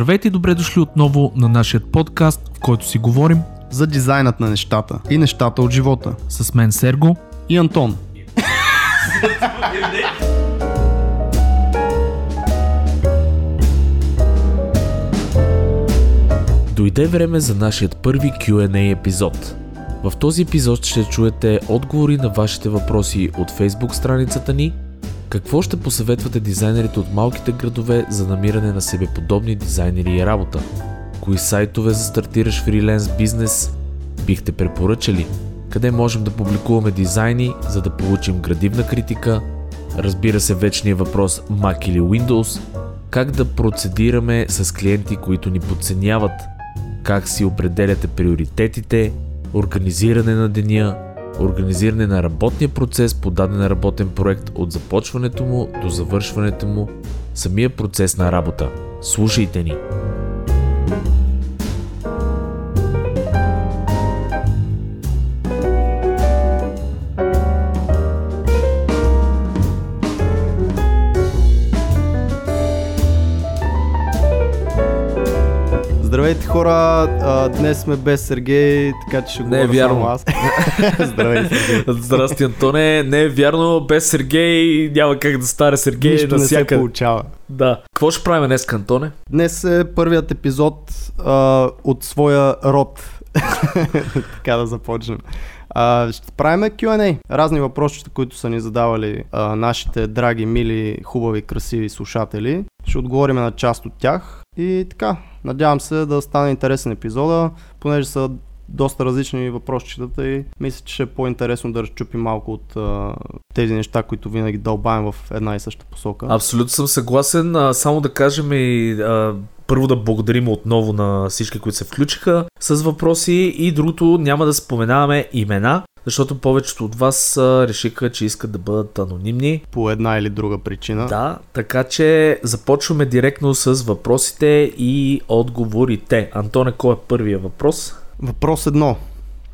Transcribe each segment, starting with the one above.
Здравейте и добре дошли отново на нашия подкаст, в който си говорим за дизайнът на нещата и нещата от живота. с мен Серго. И Антон. Дойде време за нашият първи Q&A епизод. В този епизод ще чуете отговори на вашите въпроси от Facebook страницата ни, какво ще посъветвате дизайнерите от малките градове за намиране на себеподобни дизайнери и работа? Кои сайтове за стартираш фриленс бизнес бихте препоръчали? Къде можем да публикуваме дизайни, за да получим градивна критика? Разбира се, вечният въпрос Mac или Windows? Как да процедираме с клиенти, които ни подценяват? Как си определяте приоритетите? Организиране на деня? Организиране на работния процес по даден работен проект от започването му до завършването му, самия процес на работа. Слушайте ни! Здравейте хора, а, днес сме без Сергей, така че ще Не е говоря само вярно. аз. Здравей, Сергей. Здрасти, Антоне! Не е вярно, без Сергей няма как да стане Сергей Нищо не се навсякъде. получава. Да. Какво ще правим днес, Антоне? Днес е първият епизод а, от своя род. така да започнем. А, ще правим Q&A. Разни въпроси, които са ни задавали а, нашите драги, мили, хубави, красиви слушатели. Ще отговорим на част от тях. И така, надявам се да стане интересен епизода, понеже са доста различни въпросчетата и мисля, че ще е по-интересно да разчупим малко от а, тези неща, които винаги дълбаем в една и съща посока. Абсолютно съм съгласен. А, само да кажем и а, първо да благодарим отново на всички, които се включиха с въпроси и другото няма да споменаваме имена, защото повечето от вас решиха, че искат да бъдат анонимни. По една или друга причина. Да, така че започваме директно с въпросите и отговорите. Антоне, кой е първия въпрос? Въпрос едно.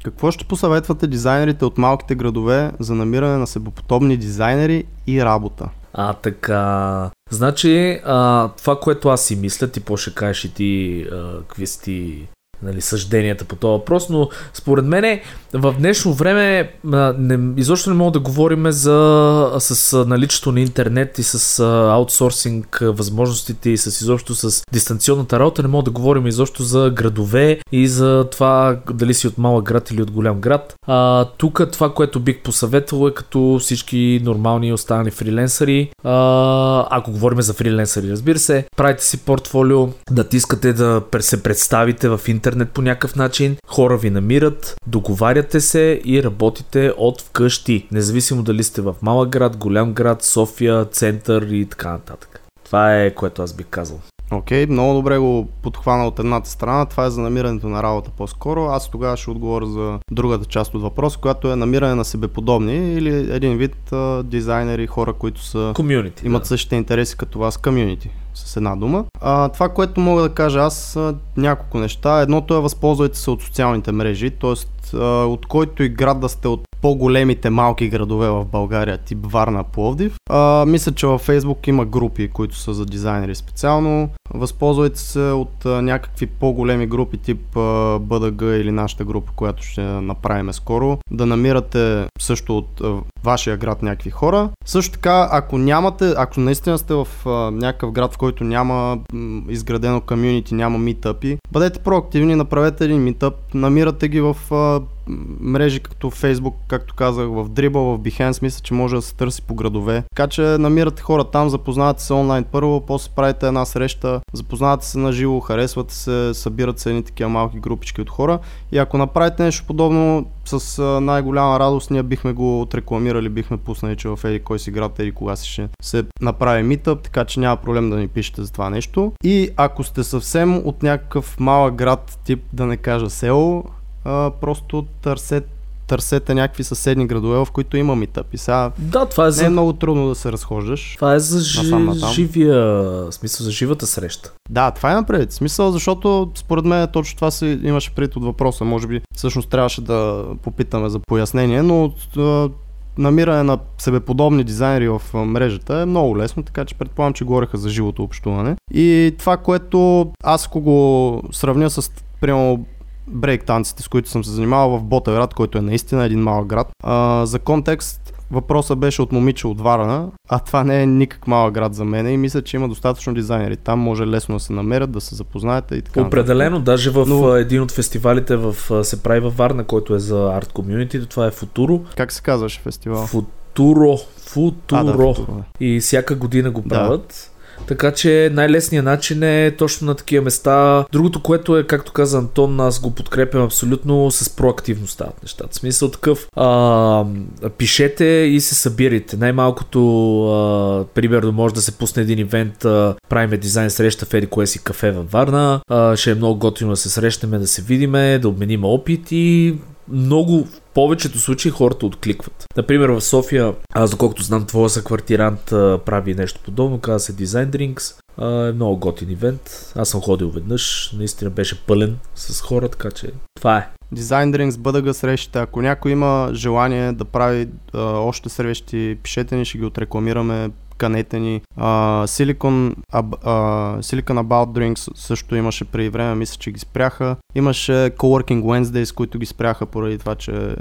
Какво ще посъветвате дизайнерите от малките градове за намиране на себеподобни дизайнери и работа? А, така. Значи, а, това, което аз си мисля, ти по ще кажеш и ти а, какви ти нали, съжденията по този въпрос, но според мен в днешно време не, изобщо не мога да говорим за, с наличието на интернет и с аутсорсинг възможностите и с изобщо с дистанционната работа, не мога да говорим изобщо за градове и за това дали си от малък град или от голям град. А, тук това, което бих посъветвал е като всички нормални останали фриленсъри, а, ако говорим за фриленсъри, разбира се, правите си портфолио, да тискате да се представите в интернет по някакъв начин, хора ви намират, договаряте се и работите от вкъщи, независимо дали сте в малък град, голям град, София, център и така нататък. Това е което аз бих казал. Окей, много добре го подхвана от едната страна. Това е за намирането на работа по-скоро. Аз тогава ще отговоря за другата част от въпрос, която е намиране на себеподобни или един вид а, дизайнери, хора, които са Комюнити. имат същите интереси като вас, комюнити, с една дума. А, това, което мога да кажа аз, няколко неща. Едното е възползвайте се от социалните мрежи, т.е. от който и град да сте от по-големите малки градове в България, тип Варна, Пловдив. А, мисля, че във Facebook има групи, които са за дизайнери специално. Възползвайте се от а, някакви по-големи групи, тип а, БДГ или нашата група, която ще направим скоро. Да намирате също от а, вашия град някакви хора. Също така, ако нямате, ако наистина сте в а, някакъв град, в който няма м, изградено комюнити, няма митъпи, бъдете проактивни, направете един митъп, намирате ги в а, мрежи като Facebook, както казах, в Dribble, в Behance, мисля, че може да се търси по градове. Така че намирате хора там, запознавате се онлайн първо, после правите една среща, запознавате се на живо, харесвате се, събират се едни такива малки групички от хора. И ако направите нещо подобно, с най-голяма радост ние бихме го отрекламирали, бихме пуснали, че в еди кой си град, еди кога си ще се направи митъп, така че няма проблем да ни пишете за това нещо. И ако сте съвсем от някакъв малък град, тип да не кажа село, а, просто търсете търсете някакви съседни градове, в които има митъпи. Сега Да, това е не за е много трудно да се разхождаш. Това е за жи... Живия, смисъл за живата среща. Да, това е напред. Смисъл, защото според мен точно това се имаше пред от въпроса. Може би всъщност трябваше да попитаме за пояснение, но намиране на себеподобни дизайнери в мрежата е много лесно, така че предполагам, че гореха за живото общуване. И това, което аз ако го сравня с прямо брейк танците, с които съм се занимавал в Ботевград, който е наистина един малък град. А, за контекст, въпросът беше от момиче от Варана, а това не е никак малък град за мен и мисля, че има достатъчно дизайнери. Там може лесно да се намерят, да се запознаете и така. Определено, даже в Но... един от фестивалите в, се прави във Варна, който е за арт комьюнити, това е Футуро. Как се казваше фестивал? Футуро. Футуро. А, да, Футуро. И всяка година го правят. Да. Така че най-лесният начин е точно на такива места. Другото, което е, както каза Антон, аз го подкрепям абсолютно с проактивността от нещата. В смисъл такъв, а, пишете и се събирайте. Най-малкото, а, примерно, може да се пусне един ивент, а, правиме дизайн среща в Еди кое си кафе във Варна. А, ще е много готино да се срещнем, да се видиме, да обменим опит и много в повечето случаи хората откликват. Например, в София, аз доколкото знам, твоя съквартирант прави нещо подобно, казва се Design Drinks. е много готин ивент. Аз съм ходил веднъж, наистина беше пълен с хора, така че това е. Design Drinks, бъдага срещите. Ако някой има желание да прави а, още срещи, пишете ни, ще ги отрекламираме канете ни. Uh, Silicon, uh, Silicon About Drinks също имаше преди време, мисля, че ги спряха. Имаше Coworking Wednesdays, които ги спряха поради това, че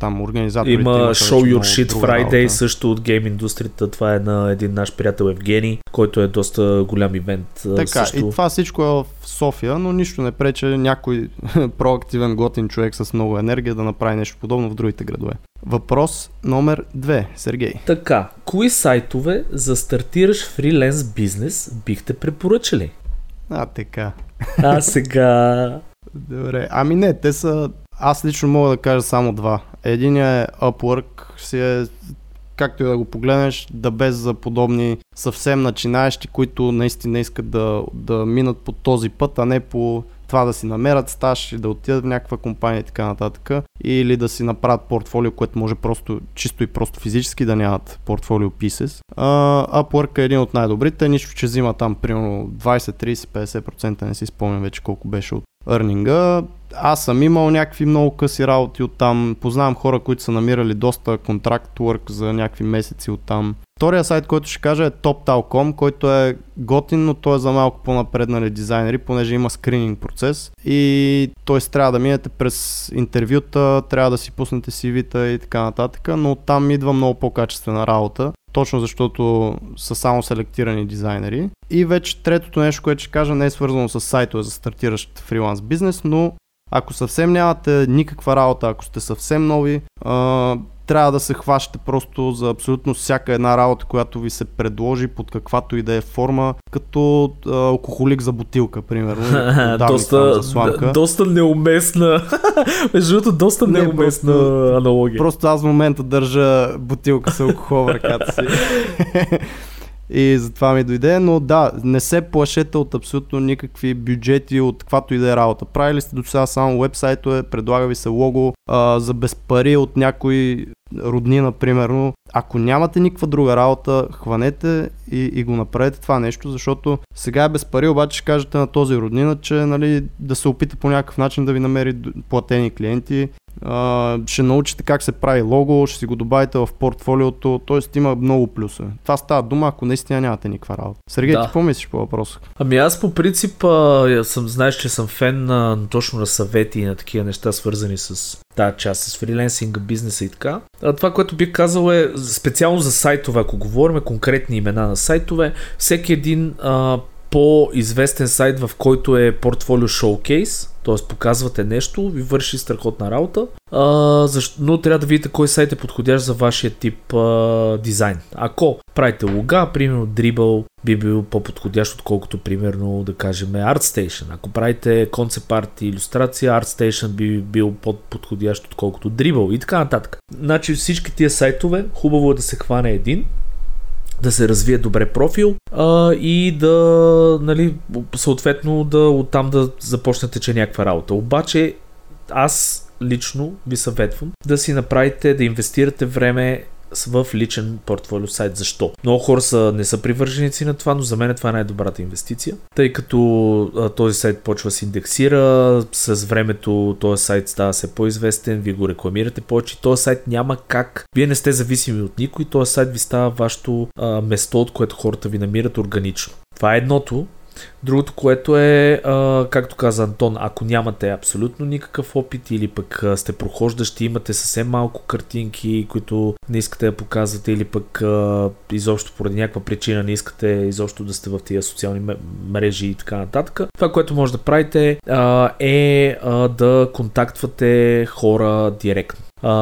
там организаторите Има Show Your Shit Friday работа. също от гейм индустрията. Това е на един наш приятел Евгений, който е доста голям ивент. Така, също. и това всичко е в София, но нищо не прече някой проактивен готин човек с много енергия да направи нещо подобно в другите градове. Въпрос номер 2, Сергей. Така, кои сайтове за стартираш фриленс бизнес бихте препоръчали? А, така. А, сега... Добре, ами не, те са... Аз лично мога да кажа само два. Единият е Upwork, си е както и да го погледнеш, да без за подобни съвсем начинаещи, които наистина искат да, да минат по този път, а не по това да си намерят стаж и да отидат в някаква компания и така нататък. Или да си направят портфолио, което може просто чисто и просто физически да нямат портфолио pieces. Uh, Upwork е един от най-добрите, нищо, че взима там примерно 20, 30, 50%, не си спомням вече колко беше отърнинга. Аз съм имал някакви много къси работи от там. Познавам хора, които са намирали доста контракт work за някакви месеци от там. Втория сайт, който ще кажа е TopTal.com, който е готин, но той е за малко по-напреднали дизайнери, понеже има скрининг процес и т.е. трябва да минете през интервюта, трябва да си пуснете CV-та и така нататък, но там идва много по-качествена работа точно защото са само селектирани дизайнери. И вече третото нещо, което ще кажа, не е свързано с сайтове за стартиращ фриланс бизнес, но ако съвсем нямате никаква работа, ако сте съвсем нови, а, трябва да се хващате просто за абсолютно всяка една работа, която ви се предложи под каквато и да е форма, като а, алкохолик за бутилка, примерно. доста, за доста неуместна, между другото, доста Не, неуместна просто, аналогия. Просто аз в момента държа бутилка с алкохол в ръката си. И затова ми дойде, но да, не се плашете от абсолютно никакви бюджети от каквато и да е работа. Правили сте до сега само вебсайтове, предлага ви се лого а, за без пари от някой роднина, примерно. Ако нямате никаква друга работа, хванете и, и го направете това нещо, защото сега е без пари, обаче ще кажете на този роднина, че нали, да се опита по някакъв начин да ви намери платени клиенти Uh, ще научите как се прави лого, ще си го добавите в портфолиото, т.е. има много плюсове. Това става дума, ако наистина нямате никаква работа. Сергей, да. ти какво мислиш по въпроса? Ами аз по принцип а, съм, знаеш, че съм фен на, точно на съвети и на такива неща, свързани с тази част, с фриленсинга, бизнеса и така. А, това, което бих казал е специално за сайтове, ако говорим конкретни имена на сайтове, всеки един а, по-известен сайт, в който е портфолио шоукейс, т.е. показвате нещо, ви върши страхотна работа, а, защо, но трябва да видите кой сайт е подходящ за вашия тип а, дизайн. Ако правите лога, примерно Dribble би бил по-подходящ, отколкото примерно да кажем ArtStation. Ако правите концепт арт и иллюстрация, ArtStation би бил по-подходящ, отколкото Dribble и така нататък. Значи всички тия сайтове, хубаво е да се хване един, да се развие добре профил а, и да, нали, съответно да оттам да започнете че някаква работа. Обаче аз лично ви съветвам да си направите, да инвестирате време в личен портфолио сайт. Защо? Много хора са, не са привърженици на това, но за мен това е най-добрата инвестиция, тъй като а, този сайт почва да се индексира, с времето този сайт става се по-известен, вие го рекламирате повече, този сайт няма как, вие не сте зависими от никой, този сайт ви става вашето а, место, от което хората ви намират органично. Това е едното, Другото, което е, а, както каза Антон, ако нямате абсолютно никакъв опит или пък сте прохождащи, имате съвсем малко картинки, които не искате да показвате или пък а, изобщо поради някаква причина не искате изобщо да сте в тия социални мрежи и така нататък. Това, което може да правите а, е а, да контактвате хора директно а,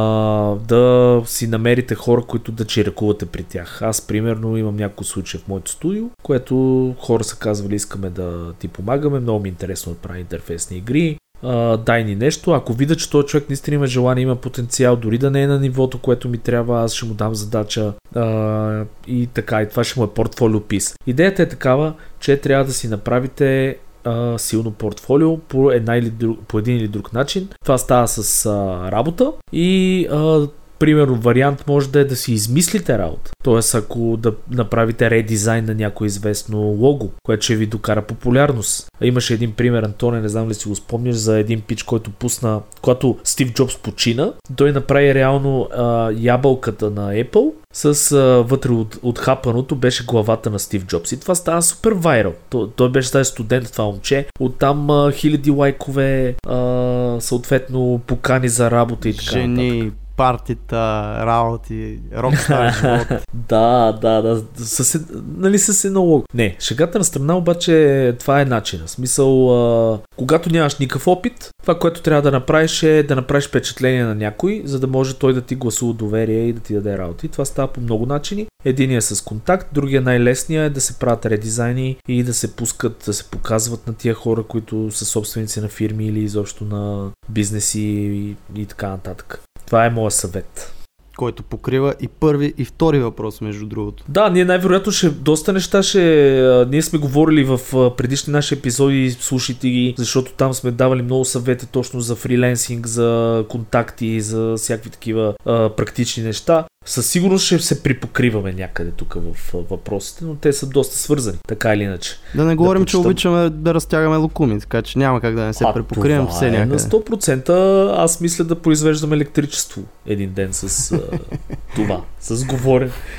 да си намерите хора, които да чиракувате при тях. Аз, примерно, имам някои случаи в моето студио, което хора са казвали, искаме да ти помагаме, много ми е интересно да правя интерфейсни игри, Uh, дай ни нещо. Ако видя, че този човек наистина има желание, има потенциал, дори да не е на нивото, което ми трябва, аз ще му дам задача uh, и така. И това ще му е портфолио пис. Идеята е такава, че трябва да си направите а, силно портфолио по, една или друг, по един или друг начин. Това става с а, работа и а, примерно вариант може да е да си измислите работа. Тоест ако да направите редизайн на някое известно лого, което ще ви докара популярност. Имаше един пример, Антоне, не знам ли си го спомняш, за един пич, който пусна, когато Стив Джобс почина, той направи реално а, ябълката на Apple с а, вътре от, от хапаното беше главата на Стив Джобс. И това става супер вайрал. Той, той беше тази студент, това момче. Оттам а, хиляди лайкове, а, съответно покани за работа и така. Жени, нататък партита, работи, рокстар живот. да, да, да. С, нали с едно. Не, шегата на страна обаче това е начина. Смисъл, а, когато нямаш никакъв опит, това, което трябва да направиш е да направиш впечатление на някой, за да може той да ти гласува доверие и да ти даде работа. И това става по много начини. Единият е с контакт, другия най-лесният е да се правят редизайни и да се пускат, да се показват на тия хора, които са собственици на фирми или изобщо на бизнеси и, и така нататък. Това е моят съвет. Който покрива и първи и втори въпрос, между другото. Да, ние най-вероятно ще доста неща ще... Ние сме говорили в предишни наши епизоди, слушайте ги, защото там сме давали много съвети точно за фриленсинг, за контакти, за всякакви такива а, практични неща. Със сигурност ще се припокриваме някъде тук в въпросите, но те са доста свързани, така или иначе. Да не говорим, да че обичаме да разтягаме лукуми, така че няма как да не се а, припокривам все е някъде. На 100% аз мисля да произвеждам електричество един ден с това, с говорене.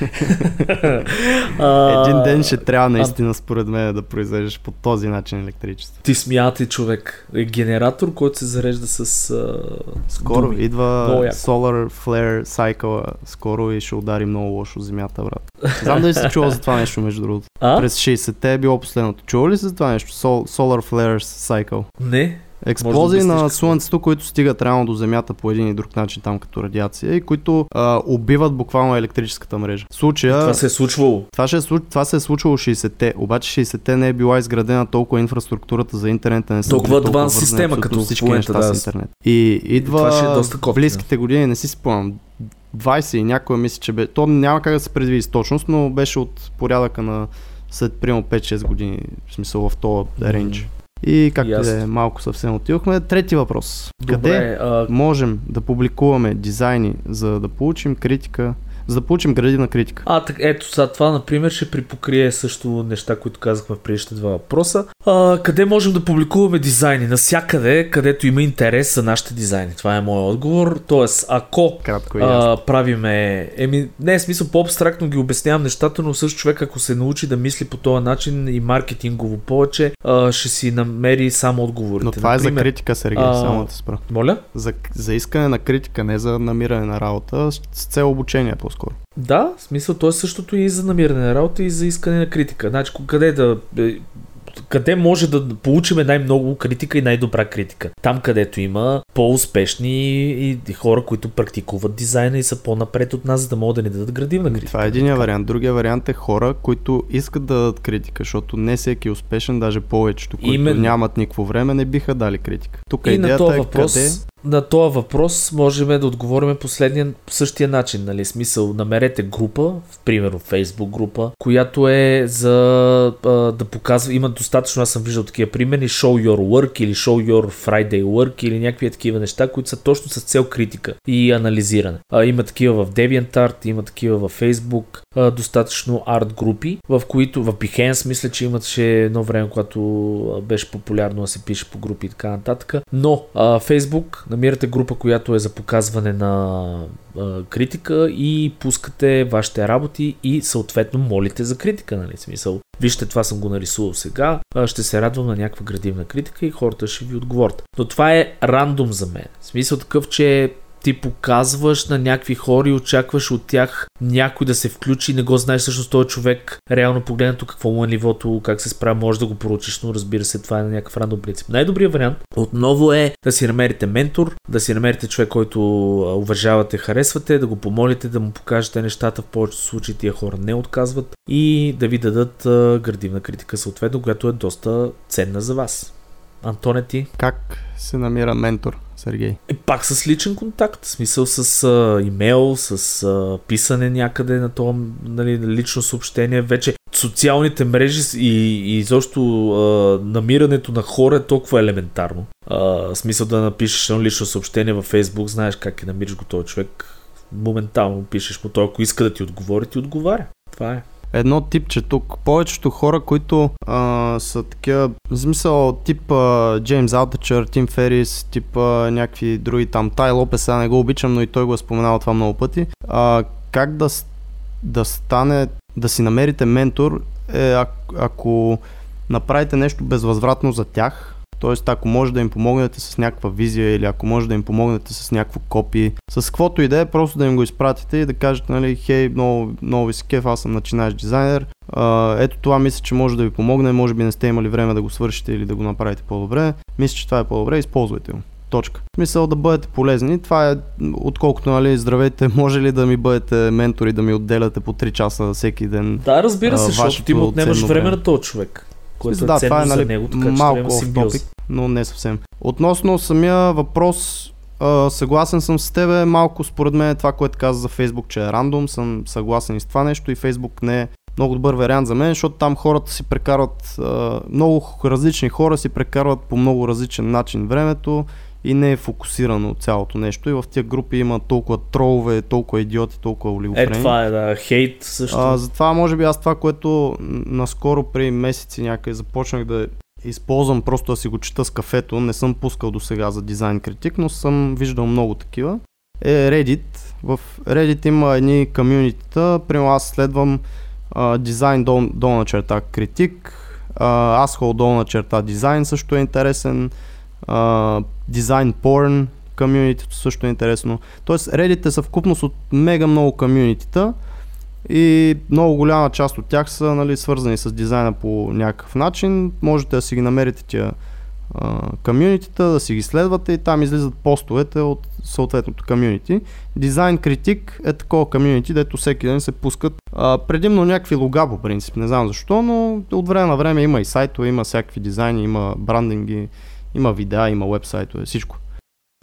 един ден ще трябва наистина според мен да произвеждаш по този начин електричество. Ти смяти човек. Е генератор, който се зарежда с Скоро думи. идва Solar Flare Cycle скоро скоро и ще удари много лошо земята, брат. Знам дали си чувал за това нещо, между другото. А? През 60-те е било последното. Чувал ли си за това нещо? Sol, Solar Flares Cycle? Не. Експлозии да на Слънцето, които стигат реално до Земята по един и друг начин там като радиация и които а, убиват буквално електрическата мрежа. В случая... Това се е случвало. Това, ще, е това се е случвало 60-те, обаче 60-те не е била изградена толкова инфраструктурата за интернет, не са толкова адванс система, като всички неща да, с интернет. И идва ще е доста в близките години, не си спомням, 20 и някоя мисля, че бе. То няма как да се предвиди с точност, но беше от порядъка на след примерно 5-6 години, в смисъл в този рейндж. Mm. И както е, малко съвсем отидохме. Трети въпрос. Добре, Къде а... можем да публикуваме дизайни, за да получим критика за да получим градивна критика. А, так, ето, за това, например, ще припокрие също неща, които казахме в предишните два въпроса. А, къде можем да публикуваме дизайни? Насякъде, където има интерес за нашите дизайни. Това е моят отговор. Тоест, ако Кратко а, правиме... Еми, не е смисъл, по-абстрактно ги обяснявам нещата, но също човек, ако се научи да мисли по този начин и маркетингово повече, а, ще си намери само отговорите. Но това например, е за критика, Сергей, а... само да спра. Моля? За, за искане на критика, не за намиране на работа, с цел обучение по по-скоро. Да, смисъл, то е същото и за намиране на работа и за искане на критика. Значи, къде да е, къде може да получим най-много критика и най-добра критика. Там, където има по-успешни и хора, които практикуват дизайна и са по-напред от нас, за да могат да ни дадат градивна критика. Това е един вариант. Другия вариант е хора, които искат да дадат критика, защото не всеки е успешен, даже повечето, които Именно. нямат никакво време, не биха дали критика. Тук и идеята на е въпрос... къде на този въпрос можем да отговорим последния, по същия начин. Нали? Смисъл, намерете група, в примерно Facebook група, която е за а, да показва, има достатъчно, аз съм виждал такива примери, Show Your Work или Show Your Friday Work или някакви такива неща, които са точно с цел критика и анализиране. А, има такива в DeviantArt, има такива в Facebook, а, достатъчно арт групи, в които в Behance мисля, че имаше едно време, когато беше популярно да се пише по групи и така нататък. Но а, Facebook намирате група, която е за показване на а, критика и пускате вашите работи и съответно молите за критика, нали? Смисъл, вижте, това съм го нарисувал сега, ще се радвам на някаква градивна критика и хората ще ви отговорят. Но това е рандом за мен. Смисъл такъв, че ти показваш на някакви хора и очакваш от тях някой да се включи, не го знаеш всъщност този човек, реално погледнато какво му е нивото, как се справя, може да го поручиш, но разбира се, това е на някакъв рандом принцип. Най-добрият вариант отново е да си намерите ментор, да си намерите човек, който уважавате, харесвате, да го помолите, да му покажете нещата, в повечето случаи тия хора не отказват и да ви дадат градивна критика съответно, която е доста ценна за вас. Антоне ти? Как се намира ментор? Сергей? И пак с личен контакт, в смисъл с а, имейл, с а, писане някъде на това нали, лично съобщение. Вече социалните мрежи и, и изобщо а, намирането на хора е толкова елементарно. А, смисъл да напишеш едно лично съобщение във Facebook, знаеш как е намираш го този човек, моментално пишеш му той, ако иска да ти отговори, ти отговаря. Това е едно типче тук. Повечето хора, които а, са такива, в смисъл тип Джеймс Алтачър, Тим Ферис, тип някакви други там, Тай Лопес, сега не го обичам, но и той го е споменал това много пъти. А, как да, да стане, да си намерите ментор е а, ако направите нещо безвъзвратно за тях, Тоест, ако може да им помогнете с някаква визия или ако може да им помогнете с някакво копи, с каквото и да е, просто да им го изпратите и да кажете, нали, хей, много, много ви се кеф, аз съм начинаещ дизайнер. А, ето това мисля, че може да ви помогне, може би не сте имали време да го свършите или да го направите по-добре. Мисля, че това е по-добре, използвайте го. Точка. Смисъл да бъдете полезни. Това е отколкото, нали, здравейте, може ли да ми бъдете ментори, да ми отделяте по 3 часа всеки ден? Да, разбира се, защото ти му отнемаш време на този човек което да, е това е нали, за него, така малко че топик, но не съвсем. Относно самия въпрос, а, съгласен съм с тебе, малко според мен това, което каза за Facebook, че е рандом, съм съгласен и с това нещо и Facebook не е много добър вариант за мен, защото там хората си прекарват, а, много различни хора си прекарват по много различен начин времето и не е фокусирано цялото нещо. И в тия групи има толкова тролове, толкова идиоти, толкова олигофрени. Е, това е, да, хейт също. А, затова, може би, аз това, което наскоро при месеци някъде започнах да използвам просто да си го чета с кафето, не съм пускал до сега за дизайн критик, но съм виждал много такива, е Reddit. В Reddit има едни комьюнитита, примерно аз следвам дизайн долна до черта критик, uh, Asshole долна черта дизайн също е интересен, дизайн порн, комьюнитито също е интересно. Тоест Reddit е съвкупност от мега много комьюнитита и много голяма част от тях са нали, свързани с дизайна по някакъв начин. Можете да си ги намерите тия комьюнитита, да си ги следвате и там излизат постовете от съответното комьюнити. Дизайн критик е такова комьюнити, дето всеки ден се пускат а, предимно някакви лога по принцип, не знам защо, но от време на време има и сайтове, има всякакви дизайни, има брандинги, има видеа, има вебсайтове, всичко.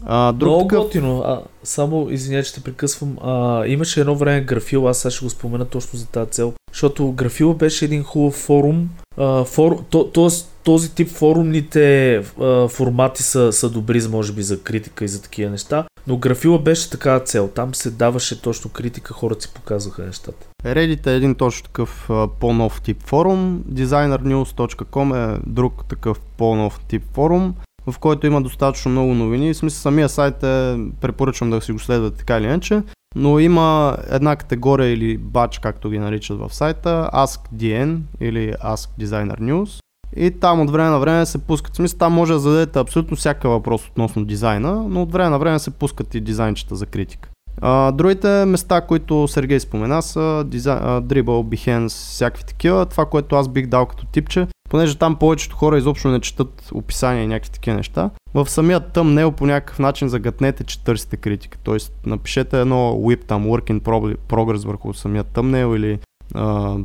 А, друг Много такъв... готино. А, само, извиня, че те прекъсвам. А, имаше едно време графил, аз сега ще го спомена точно за тази цел. Защото графил беше един хубав форум. А, фор... то, то, този тип форумните а, формати са, са добри, може би, за критика и за такива неща. Но графила беше такава цел. Там се даваше точно критика, хората си показваха нещата. Reddit е един точно такъв по-нов тип форум. designernews.com е друг такъв по-нов тип форум в който има достатъчно много новини. В смисъл самия сайт е, препоръчвам да си го следвате така или иначе, но има една категория или бач, както ги наричат в сайта, AskDN или Ask Designer News. И там от време на време се пускат, смисъл там може да зададете абсолютно всяка въпрос относно дизайна, но от време на време се пускат и дизайнчета за критика. А, другите места, които Сергей спомена са дизайн, Dribble, Behance, всякакви такива. Това, което аз бих дал като типче, понеже там повечето хора изобщо не четат описания и някакви такива неща. В самия тъмнел по някакъв начин загътнете, че търсите критика. Тоест напишете едно whip там, work in progress върху самия тъмнел или uh,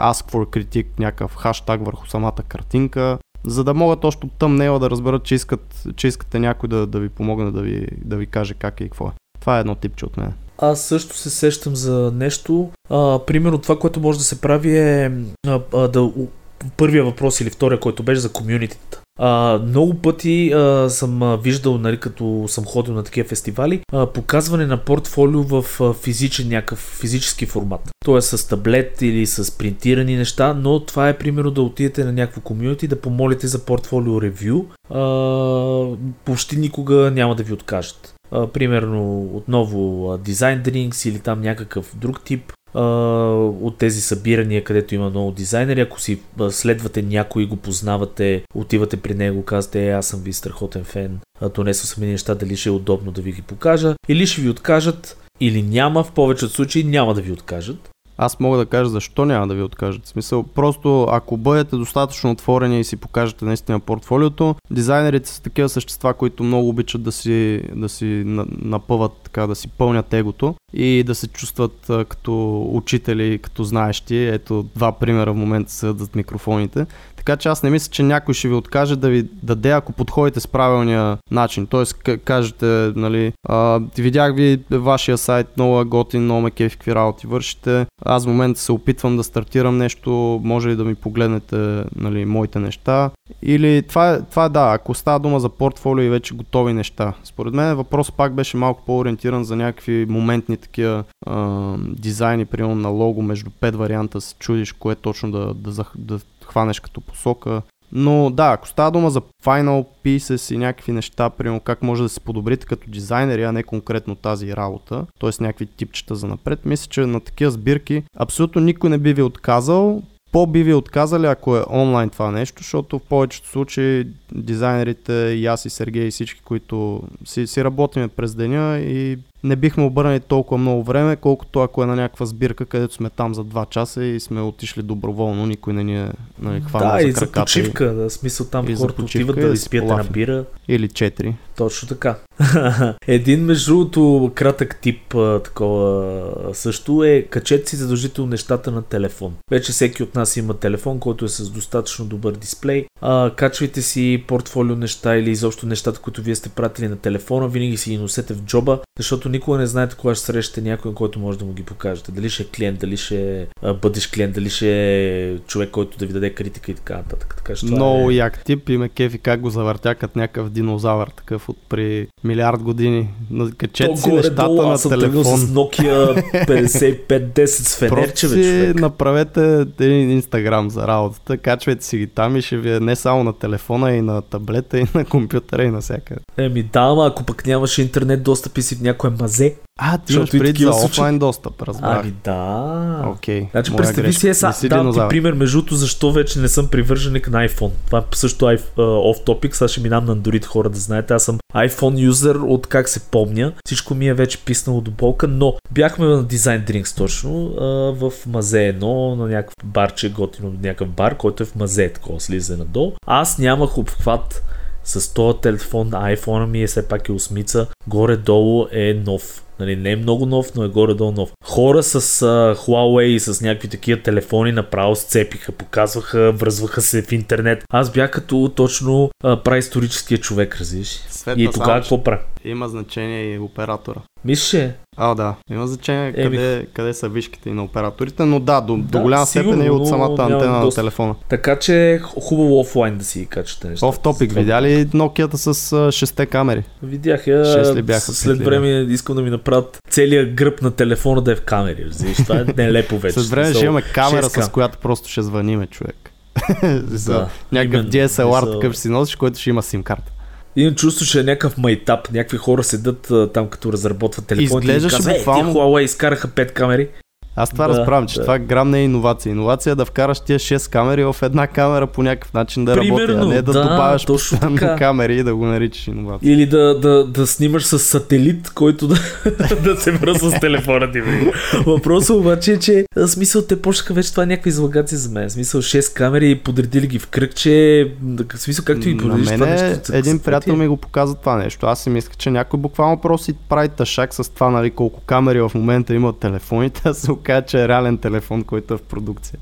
ask for critic, някакъв хаштаг върху самата картинка. за да могат още от тъмнела да разберат, че, искат, че искате някой да, да ви помогне да ви, да ви каже как и какво е. Това е едно типче от мен. Аз също се сещам за нещо. А, примерно това, което може да се прави е а, а, да първия въпрос или втория, който беше за комюнитите. А, много пъти а, съм виждал, нали, като съм ходил на такива фестивали, а, показване на портфолио в а, физичен някакъв физически формат. Тоест с таблет или с принтирани неща, но това е примерно да отидете на някакво комьюнити да помолите за портфолио ревю. А, почти никога няма да ви откажат. Примерно отново дизайн Drinks или там някакъв друг тип от тези събирания, където има много дизайнери. Ако си следвате някой го познавате, отивате при него, казвате, е, аз съм ви страхотен фен, донесъл съм неща, дали ще е удобно да ви ги покажа. Или ще ви откажат, или няма, в повечето случаи няма да ви откажат. Аз мога да кажа защо няма да ви откажат. В смисъл, просто ако бъдете достатъчно отворени и си покажете наистина портфолиото, дизайнерите са такива същества, които много обичат да си, да си напъват, така, да си пълнят егото и да се чувстват а, като учители, като знаещи. Ето два примера в момента са зад микрофоните. Така че аз не мисля, че някой ще ви откаже да ви даде, ако подходите с правилния начин. Тоест, кажете, нали, а, видях ви вашия сайт, много е готин, много ме какви работи вършите. Аз в момента се опитвам да стартирам нещо, може ли да ми погледнете нали, моите неща. Или това това да, ако става дума за портфолио и вече готови неща. Според мен въпрос пак беше малко по-ориентиран за някакви моментни такива а, дизайни, примерно на лого между пет варианта, се чудиш кое точно да, да, да хванеш като посока. Но да, ако става дума за Final Pieces и някакви неща, примерно как може да се подобрите като дизайнери, а не конкретно тази работа, т.е. някакви типчета за напред, мисля, че на такива сбирки абсолютно никой не би ви отказал. По-би ви отказали, ако е онлайн това нещо, защото в повечето случаи дизайнерите, и аз и Сергей и всички, които си, си работиме през деня и не бихме обърнали толкова много време, колкото ако е на някаква сбирка, където сме там за 2 часа и сме отишли доброволно, никой не ни е нали, хванал да, за и за почивка, и... да, смисъл там хората отиват да изпият на бира. Или 4. Точно така. Един между другото кратък тип такова също е качете си задължително нещата на телефон. Вече всеки от нас има телефон, който е с достатъчно добър дисплей. А, качвайте си портфолио неща или изобщо нещата, които вие сте пратили на телефона, винаги си ги носете в джоба, защото никога не знаете кога ще срещате някой, който може да му ги покажете. Дали ще е клиент, дали ще е бъдеш клиент, дали ще е човек, който да ви даде критика и така нататък. Така, че Много е... як тип и ме кефи как го завъртя като някакъв динозавър, такъв от при милиард години. Качете си нещата долу, на телефон. с Nokia 5510 с фенерче, бе, човек. направете един инстаграм за работата, качвайте си ги там и ще ви е не само на телефона, и на таблета, и на компютъра, и на всяка. Еми да, ама ако пък нямаш интернет достъп и си в някое мазе, а, ти имаш преди за офлайн достъп, разбрах. Ами да. Окей. Okay. Значи представи си, е, са, да, ти пример, между защо вече не съм привърженик на iPhone. Това е също off topic, сега ще минам на Android хора да знаете. Аз съм iPhone юзер от как се помня. Всичко ми е вече писнало до болка, но бяхме на Design Drinks точно в мазе едно, на някакъв барче, готино някакъв бар, който е в мазе, такова слизане надолу. Аз нямах обхват с този телефон, iPhone ми е все пак е осмица, горе-долу е нов. Нали, не е много нов, но е горе-долу нов. Хора с uh, Huawei и с някакви такива телефони направо сцепиха, показваха, връзваха се в интернет. Аз бях като точно uh, праисторическия човек, разбираш. И тогава какво правя? Има значение и оператора. Мисля, А, да. Има значение Еми... къде, къде са вишките и на операторите, но да, до, да, до голяма степен е от самата антена доста... на телефона. Така че хубаво офлайн да си качате нещата. Оф топик, видя ли Nokia с 6 камери? Видях я. 6 ли бяха след време искам да ми направят целият гръб на телефона да е в камери. Разбираш, това е нелепо вече. След време ще имаме камера, с която просто ще звъниме човек. За да, някакъв DSLR такъв си носиш, който ще има сим карта. Имам чувство, че е някакъв майтап. Някакви хора седат а, там, като разработват телефони. Изглеждаше и казват, буквално... Е, Huawei изкараха 5 камери. Аз това да, разбрам, че да. това грам не е иновация. Иновация е да вкараш тия 6 камери в една камера по някакъв начин да Примерно, работи, а не да, да добавяш постоянно камери и да го наричаш иновация. Или да, да, да снимаш с сателит, който да, да се връзва с телефона ти. Въпросът обаче е, че смисъл те почнаха вече това е някаква излагация за мен. Смисъл 6 камери и подредили ги в кръгче. Смисъл както и подредиш това нещо. Един приятел ми го показа това нещо. Аз си мисля, че някой буквално просто си прави тъшак с това, нали, колко камери в момента имат телефоните, а се оказа, че е реален телефон, който е в продукция.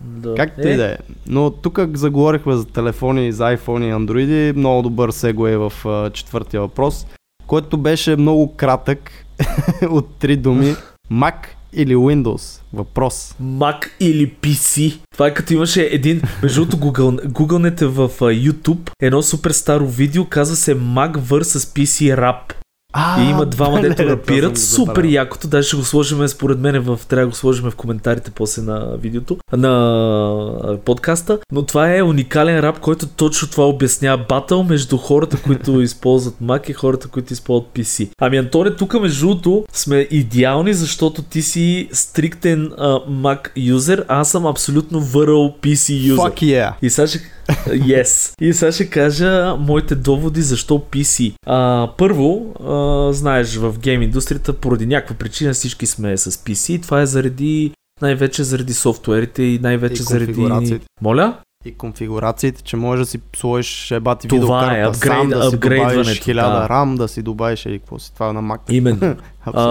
Да. Както и да е. Но тук заговорихме за телефони, за iPhone и Android. Много добър сегуе в а, четвъртия въпрос, който беше много кратък от три думи. Mac или Windows? Въпрос. Mac или PC. Това е като имаше един, между другото, Google, гугълнете в YouTube едно супер старо видео, казва се Mac vs PC Rap. А, И има двама, дето го Супер якото. Даже ще го сложим, според мен, в, трябва да го сложим в коментарите после на видеото, на подкаста. Но това е уникален рап, който точно това обяснява батъл между хората, които използват Mac и хората, които използват PC. Ами Антоне, тук между другото сме идеални, защото ти си стриктен а, Mac юзер, а аз съм абсолютно върл PC юзер. Fuck yeah. И сега ще... Yes. И сега ще кажа моите доводи защо PC. А, първо, а, знаеш, в гейм индустрията поради някаква причина всички сме с PC. Това е заради най-вече заради софтуерите и най-вече И заради... Моля? И конфигурациите, че можеш да си сложиш ебати Това видеокарта е, сам, апгрейд- да си добавиш апгрейдването, 1000 да. RAM, да си добавиш или какво си. Това е на Mac. Именно. А,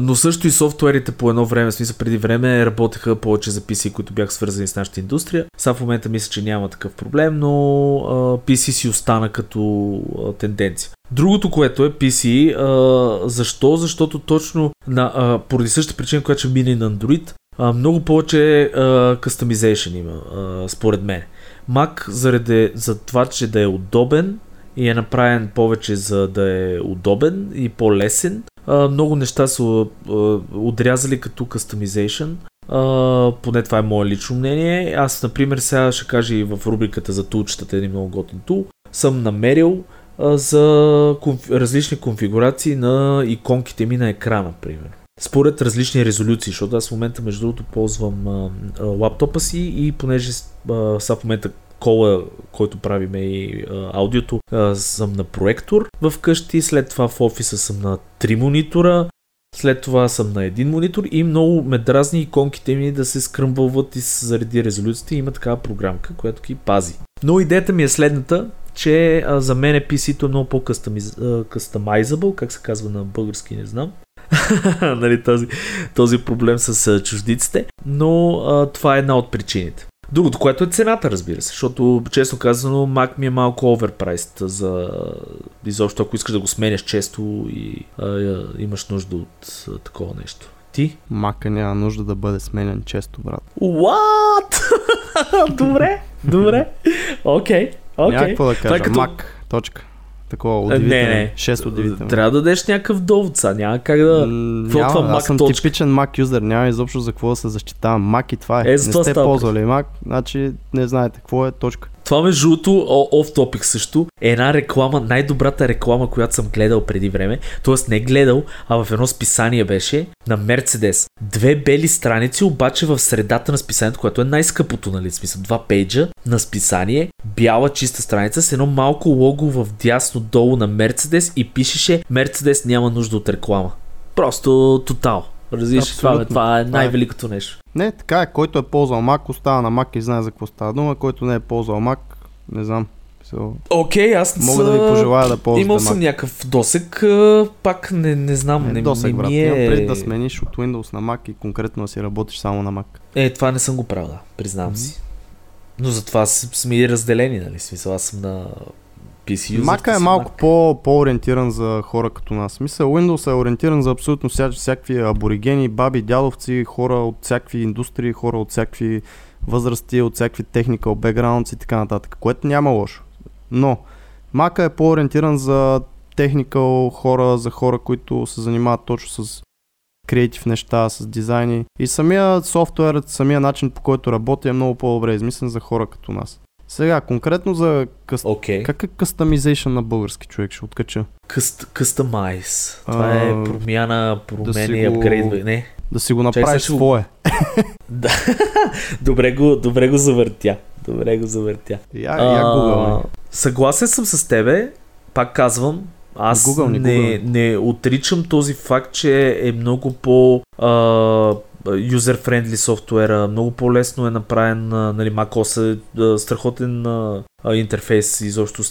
но също и софтуерите по едно време, в смисъл преди време, работеха повече за PC, които бяха свързани с нашата индустрия. Сега в момента мисля, че няма такъв проблем, но а, PC си остана като а, тенденция. Другото, което е PC, а, защо? Защото точно на, а, поради същата причина, която ще мине на Android, много повече customization има, а, според мен. Mac заради за това, че да е удобен и е направен повече за да е удобен и по-лесен. А, много неща са а, отрязали като customization. А, поне това е мое лично мнение. Аз, например, сега ще кажа и в рубриката за тулчетата, един много готин тул, съм намерил за конф... различни конфигурации на иконките ми на екрана, примерно. Според различни резолюции, защото аз в момента, между другото, ползвам а, а, лаптопа си и понеже а, сега в момента кола, който правиме и а, аудиото, а, съм на проектор в къщи, след това в офиса съм на три монитора, след това съм на един монитор и много ме дразни иконките ми да се скръмбълват и заради резолюцията. Има такава програмка, която ги пази. Но идеята ми е следната, че а, за мен PC-то е много по-customizable, как се казва на български, не знам. нали, този, този проблем с чуждиците, но а, това е една от причините. Другото, което е цената, разбира се, защото честно казано Mac ми е малко оверпрайст за изобщо ако искаш да го сменяш често и а, а, имаш нужда от а, такова нещо. Ти? Мака няма нужда да бъде сменен често, брат. What? добре, добре. Окей, Няма окей. какво да Това е кажа. като- Мак. Точка. Такова Не, удивително. не. 6 удивително. Трябва да дадеш някакъв довод са, няма как да... М, какво няма, това аз съм точка? типичен Mac юзер, няма изобщо за какво да се защитавам. Mac и това е. Е, не сте ползвали Mac, значи не знаете какво е точка. Това между другото, оф топик също, е една реклама, най-добрата реклама, която съм гледал преди време. Тоест не гледал, а в едно списание беше на Мерцедес. Две бели страници, обаче в средата на списанието, което е най-скъпото, нали? Смисъл, два пейджа на списание, бяла чиста страница с едно малко лого в дясно долу на Мерцедес и пишеше Мерцедес няма нужда от реклама. Просто тотал. Разбираш, това, бе, това е най-великото нещо. Не, така е. Който е ползвал Mac, остава на Mac и знае за какво става дума. Който не е ползвал Mac, не знам. So, Окей, аз мога да ви са- пожелая да ползвате Имал Mac. съм някакъв досек, пак не, не знам, Не, не, досег, не брат. ми е... преди да смениш от Windows на Mac и конкретно да си работиш само на Mac. Е, това не съм го правил, да, признавам Мгм. си. Но затова сме и разделени, нали? Смисъл, аз съм на PC. Mac е малко по, по-ориентиран за хора като нас. Мисля, Windows е ориентиран за абсолютно вся, всякакви аборигени, баби, дядовци, хора от всякакви индустрии, хора от всякакви възрасти, от всякакви technical backgrounds и така нататък, което няма лошо. Но Mac е по-ориентиран за техникал хора, за хора, които се занимават точно с креатив неща, с дизайни. И самия софтуер, самия начин по който работи е много по-добре измислен за хора като нас. Сега, конкретно за къс... Окей. Как е customization на български човек? Ще откача. Къст, customize. Това А, е промяна, промени, го- апгрейдване. Не. Да си го направиш го- свое. Да. добре, го, добре го завъртя. Добре го завъртя. Я, я Google. Съгласен съм с тебе. Пак казвам, аз Google ни, не, Google не отричам този факт, че е много по а, юзер-френдли софтуера, много по-лесно е направен, нали, macOS е страхотен интерфейс, изобщо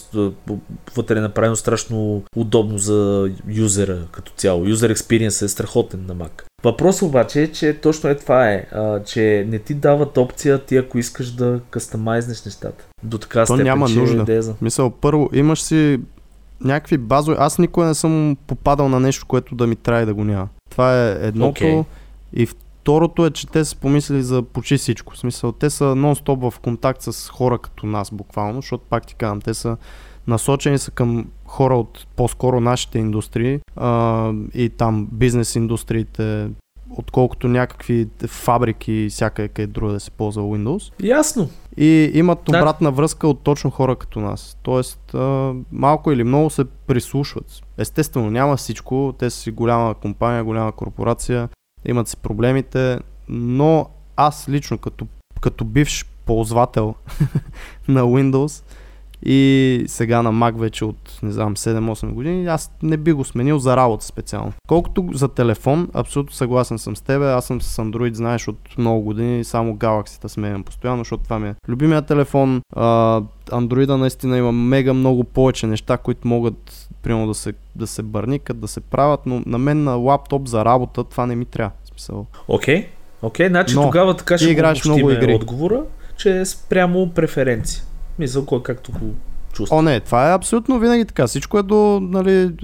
вътре е направено страшно удобно за юзера като цяло. Юзер експириенс е страхотен на Mac. Въпрос обаче е, че точно е това е, а, че не ти дават опция ти ако искаш да кастомайзнеш нещата. До така То степен, няма че нужда. Е за... Мисъл, първо имаш си някакви базови... Аз никога не съм попадал на нещо, което да ми трябва да го няма. Това е едното. Okay. И второто е, че те са помислили за почти всичко. В смисъл, те са нон-стоп в контакт с хора като нас, буквално, защото пак ти казвам, те са насочени са към хора от по-скоро нашите индустрии а, и там бизнес индустриите, отколкото някакви фабрики и всякакъв друга да се ползва Windows. Ясно. И имат обратна да. връзка от точно хора като нас. Тоест, а, малко или много се прислушват. Естествено, няма всичко. Те са си голяма компания, голяма корпорация, имат си проблемите, но аз лично като, като бивш ползвател на Windows, и сега на Mac вече от, не знам, 7-8 години, аз не би го сменил за работа специално. Колкото за телефон, абсолютно съгласен съм с теб, аз съм с Android, знаеш, от много години, само Galaxy-та сменям постоянно, защото това ми е любимия телефон. Android наистина има мега много повече неща, които могат примерно да се, да се бърникат, да се правят, но на мен на лаптоп за работа това не ми трябва. Смисъл. Окей, okay. окей, okay, значи но, тогава така ще играеш много игри. отговора, че е спрямо преференция. Мисъл, кой както го чувства. О, не, това е абсолютно винаги така. Всичко е до нали,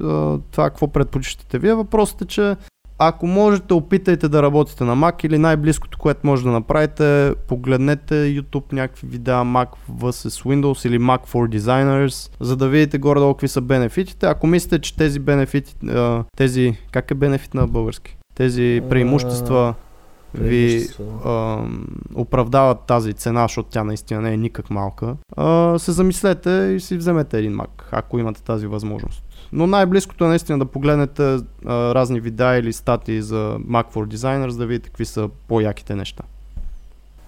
това какво предпочитате вие. Въпросът е, че ако можете, опитайте да работите на Mac или най-близкото, което може да направите, погледнете YouTube някакви видеа Mac vs Windows или Mac for Designers, за да видите горе-долу какви са бенефитите. Ако мислите, че тези бенефити, тези, как е бенефит на български? Тези преимущества ви а, оправдават тази цена, защото тя наистина не е никак малка, а, се замислете и си вземете един Mac, ако имате тази възможност. Но най-близкото е наистина да погледнете а, разни видеа или статии за Mac for Designers, да видите какви са по-яките неща.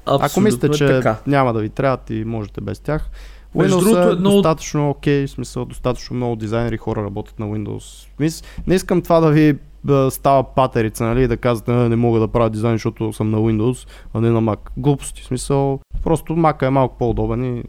Абсолютно Ако мислите, че така. няма да ви трябват и можете без тях, Windows е едно... достатъчно окей, okay, в смисъл достатъчно много дизайнери хора работят на Windows. Не искам това да ви да става патерица, нали, да казвате, не, не мога да правя дизайн, защото съм на Windows, а не на Mac. Глупости, в смисъл, просто Mac е малко по-удобен и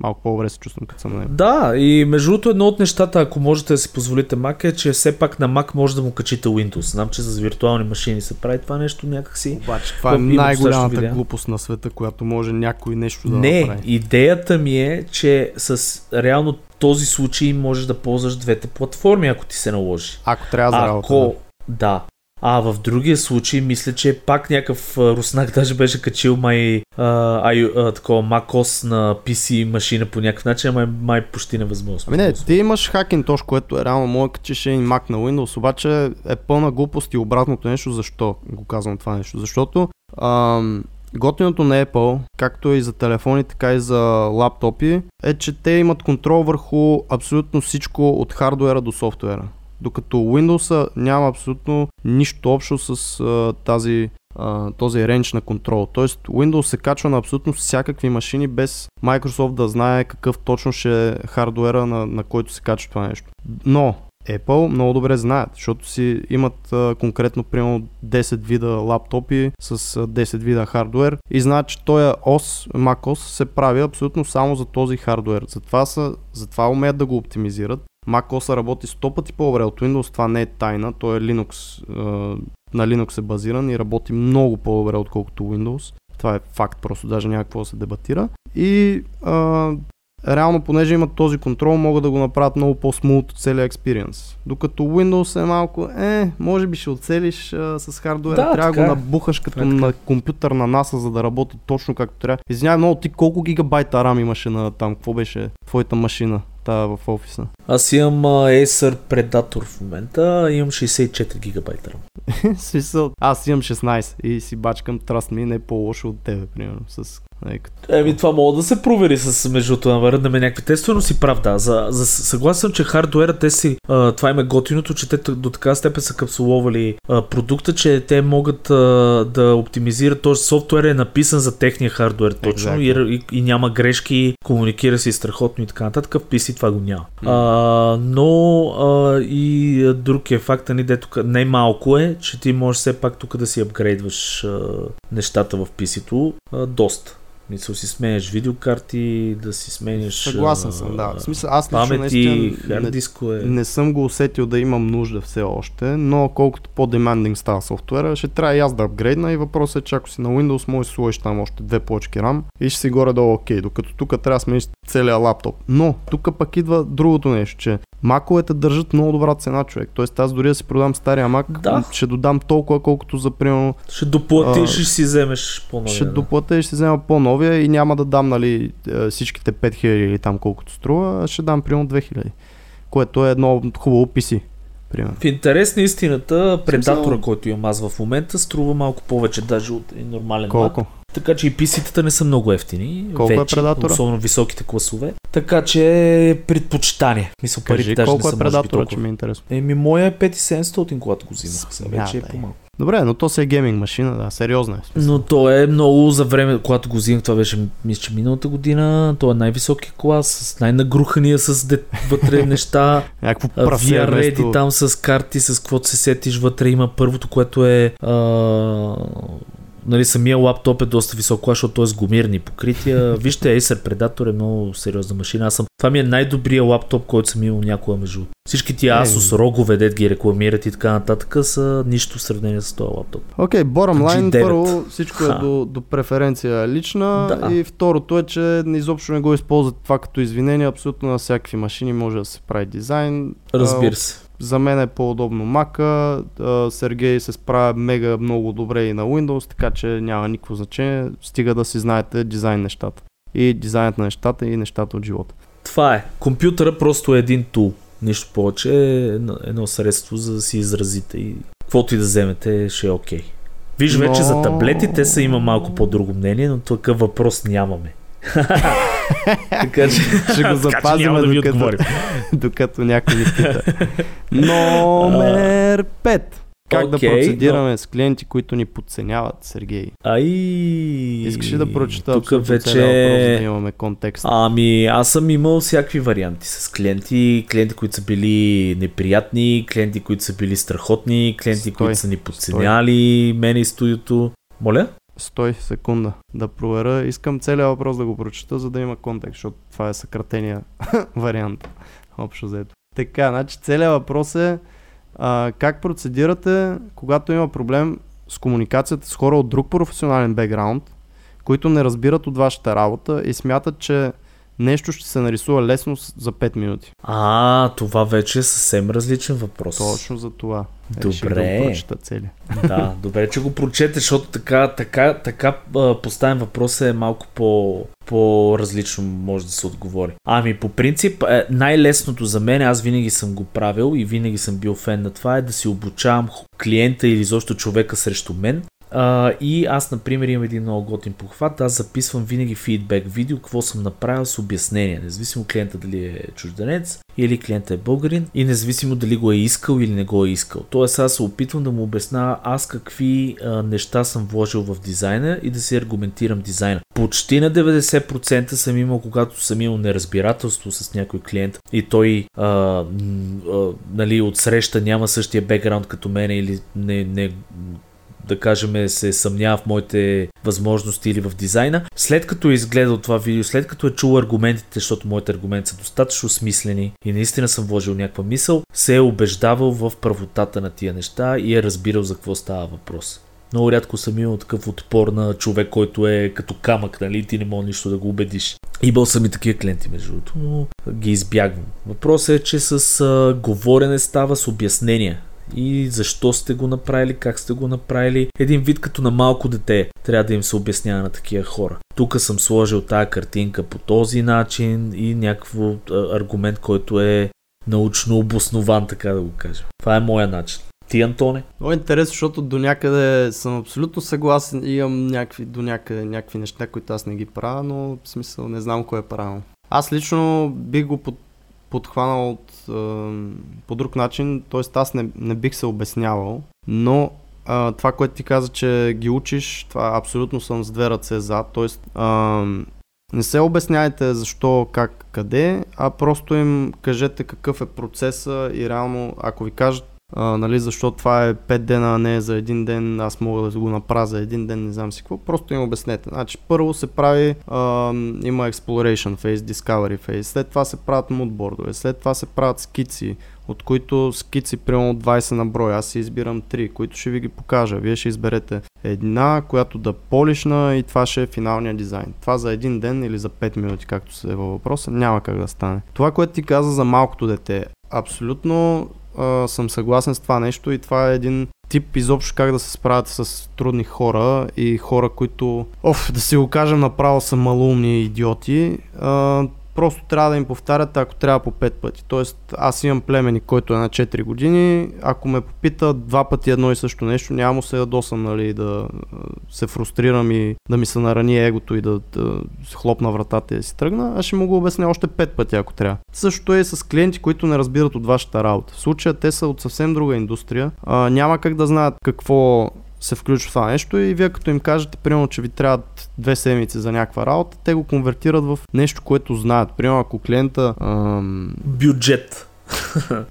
малко по-добре се чувствам като съм на него. Да, и между другото едно от нещата, ако можете да си позволите Mac е, че все пак на Mac може да му качите Windows. Знам, че за виртуални машини се прави това нещо някакси. Обаче това е най-голямата глупост на света, която може някой нещо да Не, направи. идеята ми е, че с реално този случай можеш да ползваш двете платформи, ако ти се наложи. Ако трябва за работа. Ако, да. А в другия случай, мисля, че пак някакъв руснак даже беше качил май а, а, такова macOS на PC машина по някакъв начин, май, май почти невъзможно. Ами не, ти имаш Hackintosh, което е реално мога качиш един Mac на Windows, обаче е пълна глупост и обратното нещо. Защо го казвам това нещо? Защото ам, Готиното на Apple, както и за телефони, така и за лаптопи, е, че те имат контрол върху абсолютно всичко от хардуера до софтуера. Докато Windows няма абсолютно нищо общо с а, тази, този ренч на контрол. Тоест Windows се качва на абсолютно всякакви машини без Microsoft да знае какъв точно ще е хардуера на, на който се качва това нещо. Но Apple много добре знаят, защото си имат а, конкретно примерно 10 вида лаптопи с а, 10 вида хардвер и знаят, че този OS, macOS се прави абсолютно само за този хардвер. Затова, са, затова умеят да го оптимизират. macOS работи 100 пъти по-добре от Windows, това не е тайна, той е Linux, а, на Linux е базиран и работи много по-добре отколкото Windows. Това е факт, просто даже някакво да се дебатира. И а, реално, понеже имат този контрол, могат да го направят много по-смут целият експириенс. Докато Windows е малко, е, може би ще оцелиш а, с хардуера, да, трябва да го е. набухаш като така. на компютър на NASA, за да работи точно както трябва. Извинявай много, ти колко гигабайта RAM имаше на там, какво беше твоята машина? в офиса? Аз имам uh, Acer Predator в момента, имам 64 гигабайта. Смисъл, аз имам 16 и си бачкам Trust Me не по-лошо от тебе, примерно, с. Еми, това мога да се провери с междуто навърнем някакви тестове, но си прав, да. За, за, съгласен, че хардуера, те си, а, това им е готиното, че те до така степен са капсуловали а, продукта, че те могат а, да оптимизират, т.е. софтуер е написан за техния хардуер точно и, и, и, няма грешки, комуникира си страхотно и така нататък. В PC това го няма. Mm. А, но а, и друг е факта ни, дето най-малко е, че ти можеш все пак тук да си апгрейдваш а, нещата в PC-то а, доста. Мисля си сменяш видеокарти, да си сменяш Съгласен съм, да. В смисъл, аз памети, хард дискове. Не, не съм го усетил да имам нужда все още, но колкото по-демандинг става софтуера, ще трябва и аз да апгрейдна и въпросът е, че ако си на Windows, може да сложиш там още две плочки RAM и ще си горе-долу окей, докато тук трябва да смениш целият лаптоп. Но тук пък идва другото нещо, че Маковете държат много добра цена, човек. Тоест аз дори да си продам стария мак, да. ще додам толкова, колкото за примерно... Ще доплатиш и ще си вземеш по-новия. Ще да. доплатя и ще си взема по-новия и няма да дам нали, е, всичките 5000 или там колкото струва, а ще дам примерно 2000. Което е едно хубаво PC. Примерно. В интерес на истината, предатора, който имам аз в момента, струва малко повече даже от нормален Колко? Мак. Така че и PC-тата не са много ефтини. Колко е вече, е предатора? Особено високите класове. Така че предпочитание. Мисля, парите даже колко не са, е предатора, че ми е интересно. Еми, моя е 5700, когато го взимах. Вече е по-малко. Добре, но то се е гейминг машина, да, сериозно е. Но то е много за време, когато го взимах, това беше, мисля, че миналата година, то е най-високи клас, с най-нагрухания с дет, вътре неща. Някакво VR там с карти, с каквото се сетиш вътре има първото, което е а, нали, самия лаптоп е доста висок клас, защото той е с гумирни покрития. Вижте, Acer Predator е много сериозна машина. Аз съм... Това ми е най-добрия лаптоп, който съм имал някога между. Всички тия Asus рогове, дет ги рекламират и така нататък, са нищо в сравнение с този лаптоп. Окей, okay, bottom line, G9. първо всичко е до, до преференция лична да. и второто е, че изобщо не го използват това като извинение. Абсолютно на всякакви машини може да се прави дизайн. Разбира се. За мен е по-удобно Мака. Сергей се справя мега много добре и на Windows, така че няма никакво значение. Стига да си знаете дизайн нещата. И дизайнът на нещата и нещата от живота. Това е. Компютъра просто е един тул. Нищо повече е едно средство за да си изразите и каквото и да вземете ще е окей. Okay. Виж, но... вече за таблетите са има малко по-друго мнение, но такъв въпрос нямаме. Така че ще го запазим да докато, докато някой ни пита. Номер 5. Как okay, да процедираме но... с клиенти, които ни подценяват, Сергей? Ай. Искаш ли да прочета тук вече въпрос, да имаме контекст? Ами, аз съм имал всякакви варианти с клиенти. Клиенти, които са били неприятни, клиенти, които са били страхотни, клиенти, Стой. които са ни подценяли, мене и студиото. Моля? Стой секунда да проверя. Искам целият въпрос да го прочета, за да има контекст, защото това е съкратения вариант. Общо взето. Така, значи целият въпрос е а, как процедирате, когато има проблем с комуникацията с хора от друг професионален бекграунд, които не разбират от вашата работа и смятат, че нещо ще се нарисува лесно за 5 минути. А, това вече е съвсем различен въпрос. Точно за това. Добре. Да цели. Да, добре, че го прочете, защото така, така, така поставен въпрос е малко по, по-различно може да се отговори. Ами по принцип е, най-лесното за мен, аз винаги съм го правил и винаги съм бил фен на това е да си обучавам клиента или изобщо човека срещу мен Uh, и аз, например, имам един много готин похват. Аз записвам винаги фидбек видео, какво съм направил с обяснение. Независимо клиента дали е чужденец или клиента е българин и независимо дали го е искал или не го е искал. Тоест аз се опитвам да му обясна аз какви а, неща съм вложил в дизайна и да си аргументирам дизайна. Почти на 90% съм имал, когато съм имал неразбирателство с някой клиент и той а, а, нали, отсреща няма същия бекграунд като мен или не, не да кажем, се съмнява в моите възможности или в дизайна. След като е изгледал това видео, след като е чул аргументите, защото моите аргументи са достатъчно смислени и наистина съм вложил някаква мисъл, се е убеждавал в правотата на тия неща и е разбирал за какво става въпрос. Много рядко съм имал такъв отпор на човек, който е като камък, нали? Ти не мога нищо да го убедиш. Имал съм и такива клиенти, между другото, но ги избягвам. Въпросът е, че с а, говорене става с обяснения и защо сте го направили, как сте го направили. Един вид като на малко дете трябва да им се обяснява на такива хора. Тук съм сложил тази картинка по този начин и някакво аргумент, който е научно обоснован, така да го кажа. Това е моя начин. Ти, Антоне? Много интересно, защото до някъде съм абсолютно съгласен и имам някакви, до някъде, някакви неща, които аз не ги правя, но в смисъл не знам кое е правилно. Аз лично бих го под, подхванал от, по друг начин, т.е. аз не, не бих се обяснявал, но а, това, което ти каза, че ги учиш, това абсолютно съм с две ръце за. А, не се обясняйте защо, как, къде, а просто им кажете какъв е процеса и реално, ако ви кажат а, нали, защо това е 5 дена, а не за един ден, аз мога да го направя за един ден, не знам си какво, просто им обяснете. Значи първо се прави, а, има exploration phase, discovery phase, след това се правят moodboardове, след това се правят скици, от които скици примерно 20 на брой. Аз си избирам 3, които ще ви ги покажа. Вие ще изберете една, която да полишна и това ще е финалния дизайн. Това за един ден или за 5 минути, както се е във въпроса, няма как да стане. Това, което ти каза за малкото дете, абсолютно а, съм съгласен с това нещо и това е един тип изобщо как да се справят с трудни хора и хора, които, оф, да си го кажем направо са малумни идиоти. А, Просто трябва да им повтарят, ако трябва по 5 пъти. Тоест, аз имам племеник, който е на 4 години. Ако ме попита два пъти едно и също нещо, няма му се ядосам, нали, да се фрустрирам и да ми се нарани егото и да, да хлопна вратата и да си тръгна. Аз ще му го обясня още 5 пъти, ако трябва. Същото е с клиенти, които не разбират от вашата работа. В случая те са от съвсем друга индустрия. А, няма как да знаят какво се включва това нещо и вие като им кажете, примерно, че ви трябват две седмици за някаква работа, те го конвертират в нещо, което знаят. Примерно, ако клиента... Ам... Бюджет.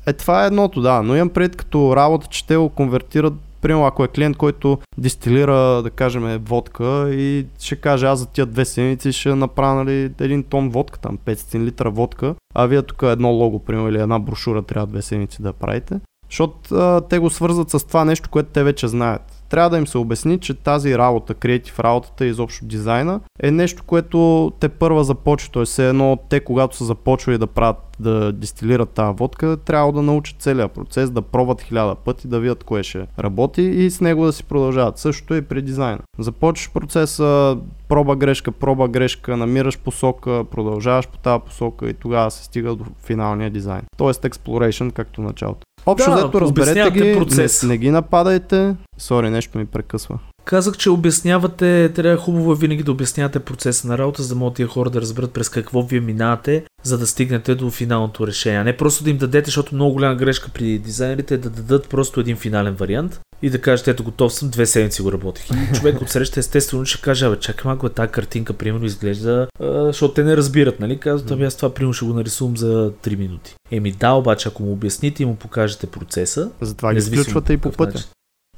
Е, това е едното, да, но имам пред като работа, че те го конвертират Примерно, ако е клиент, който дистилира, да кажем, водка и ще каже, аз за тия две седмици ще направя нали, един тон водка, там 500 литра водка, а вие тук едно лого, примерно, или една брошура трябва две седмици да правите. Защото а, те го свързват с това нещо, което те вече знаят трябва да им се обясни, че тази работа, креатив работата и изобщо дизайна е нещо, което те първа започва. Тоест, едно те, когато са започвали да правят, да дистилират тази водка, трябва да научат целият процес, да пробват хиляда пъти, да видят кое ще работи и с него да си продължават. Същото е и при дизайна. Започваш процеса, проба грешка, проба грешка, намираш посока, продължаваш по тази посока и тогава се стига до финалния дизайн. Тоест exploration, както началото. Общо Да, взето разберете ги, процес. не, не ги нападайте. Сори, нещо ми прекъсва. Казах, че обяснявате, трябва хубаво е винаги да обяснявате процеса на работа, за да могат тия хора да разберат през какво вие минавате, за да стигнете до финалното решение. А не просто да им дадете, защото много голяма грешка при дизайнерите е да дадат просто един финален вариант и да кажете, ето готов съм, две седмици го работих. И човек от среща естествено ще каже, абе, чакай малко, тази картинка примерно изглежда, а, защото те не разбират, нали? Казват, ами аз това примерно ще го нарисувам за 3 минути. Еми да, обаче ако му обясните и му покажете процеса, Затова ги включвате и по пътя. начин.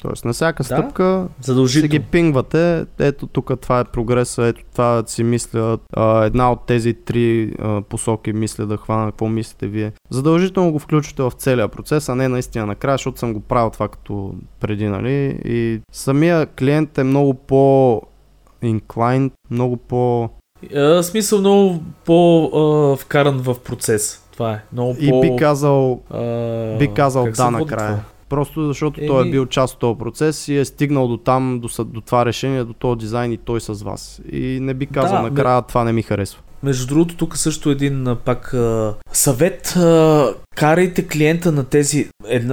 Тоест на всяка Да, стъпка си задължително. ги пингвате, ето тук това е прогреса, ето това си мисля, а, една от тези три а, посоки мисля да хвана, какво мислите вие. Задължително го включвате в целия процес, а не наистина накрая, защото съм го правил това като преди, нали? И самия клиент е много по inclined, много по... А, смисъл много по-вкаран в процес. Това е. Много И по... би казал, а, би казал да накрая. това? Просто защото той е Еми- бил част от този процес и е стигнал до там, до, до това решение, до този дизайн и той с вас. И не би казал Да, накрая, това не ми харесва. Между другото, тук също един пак съвет. Карайте клиента на тези.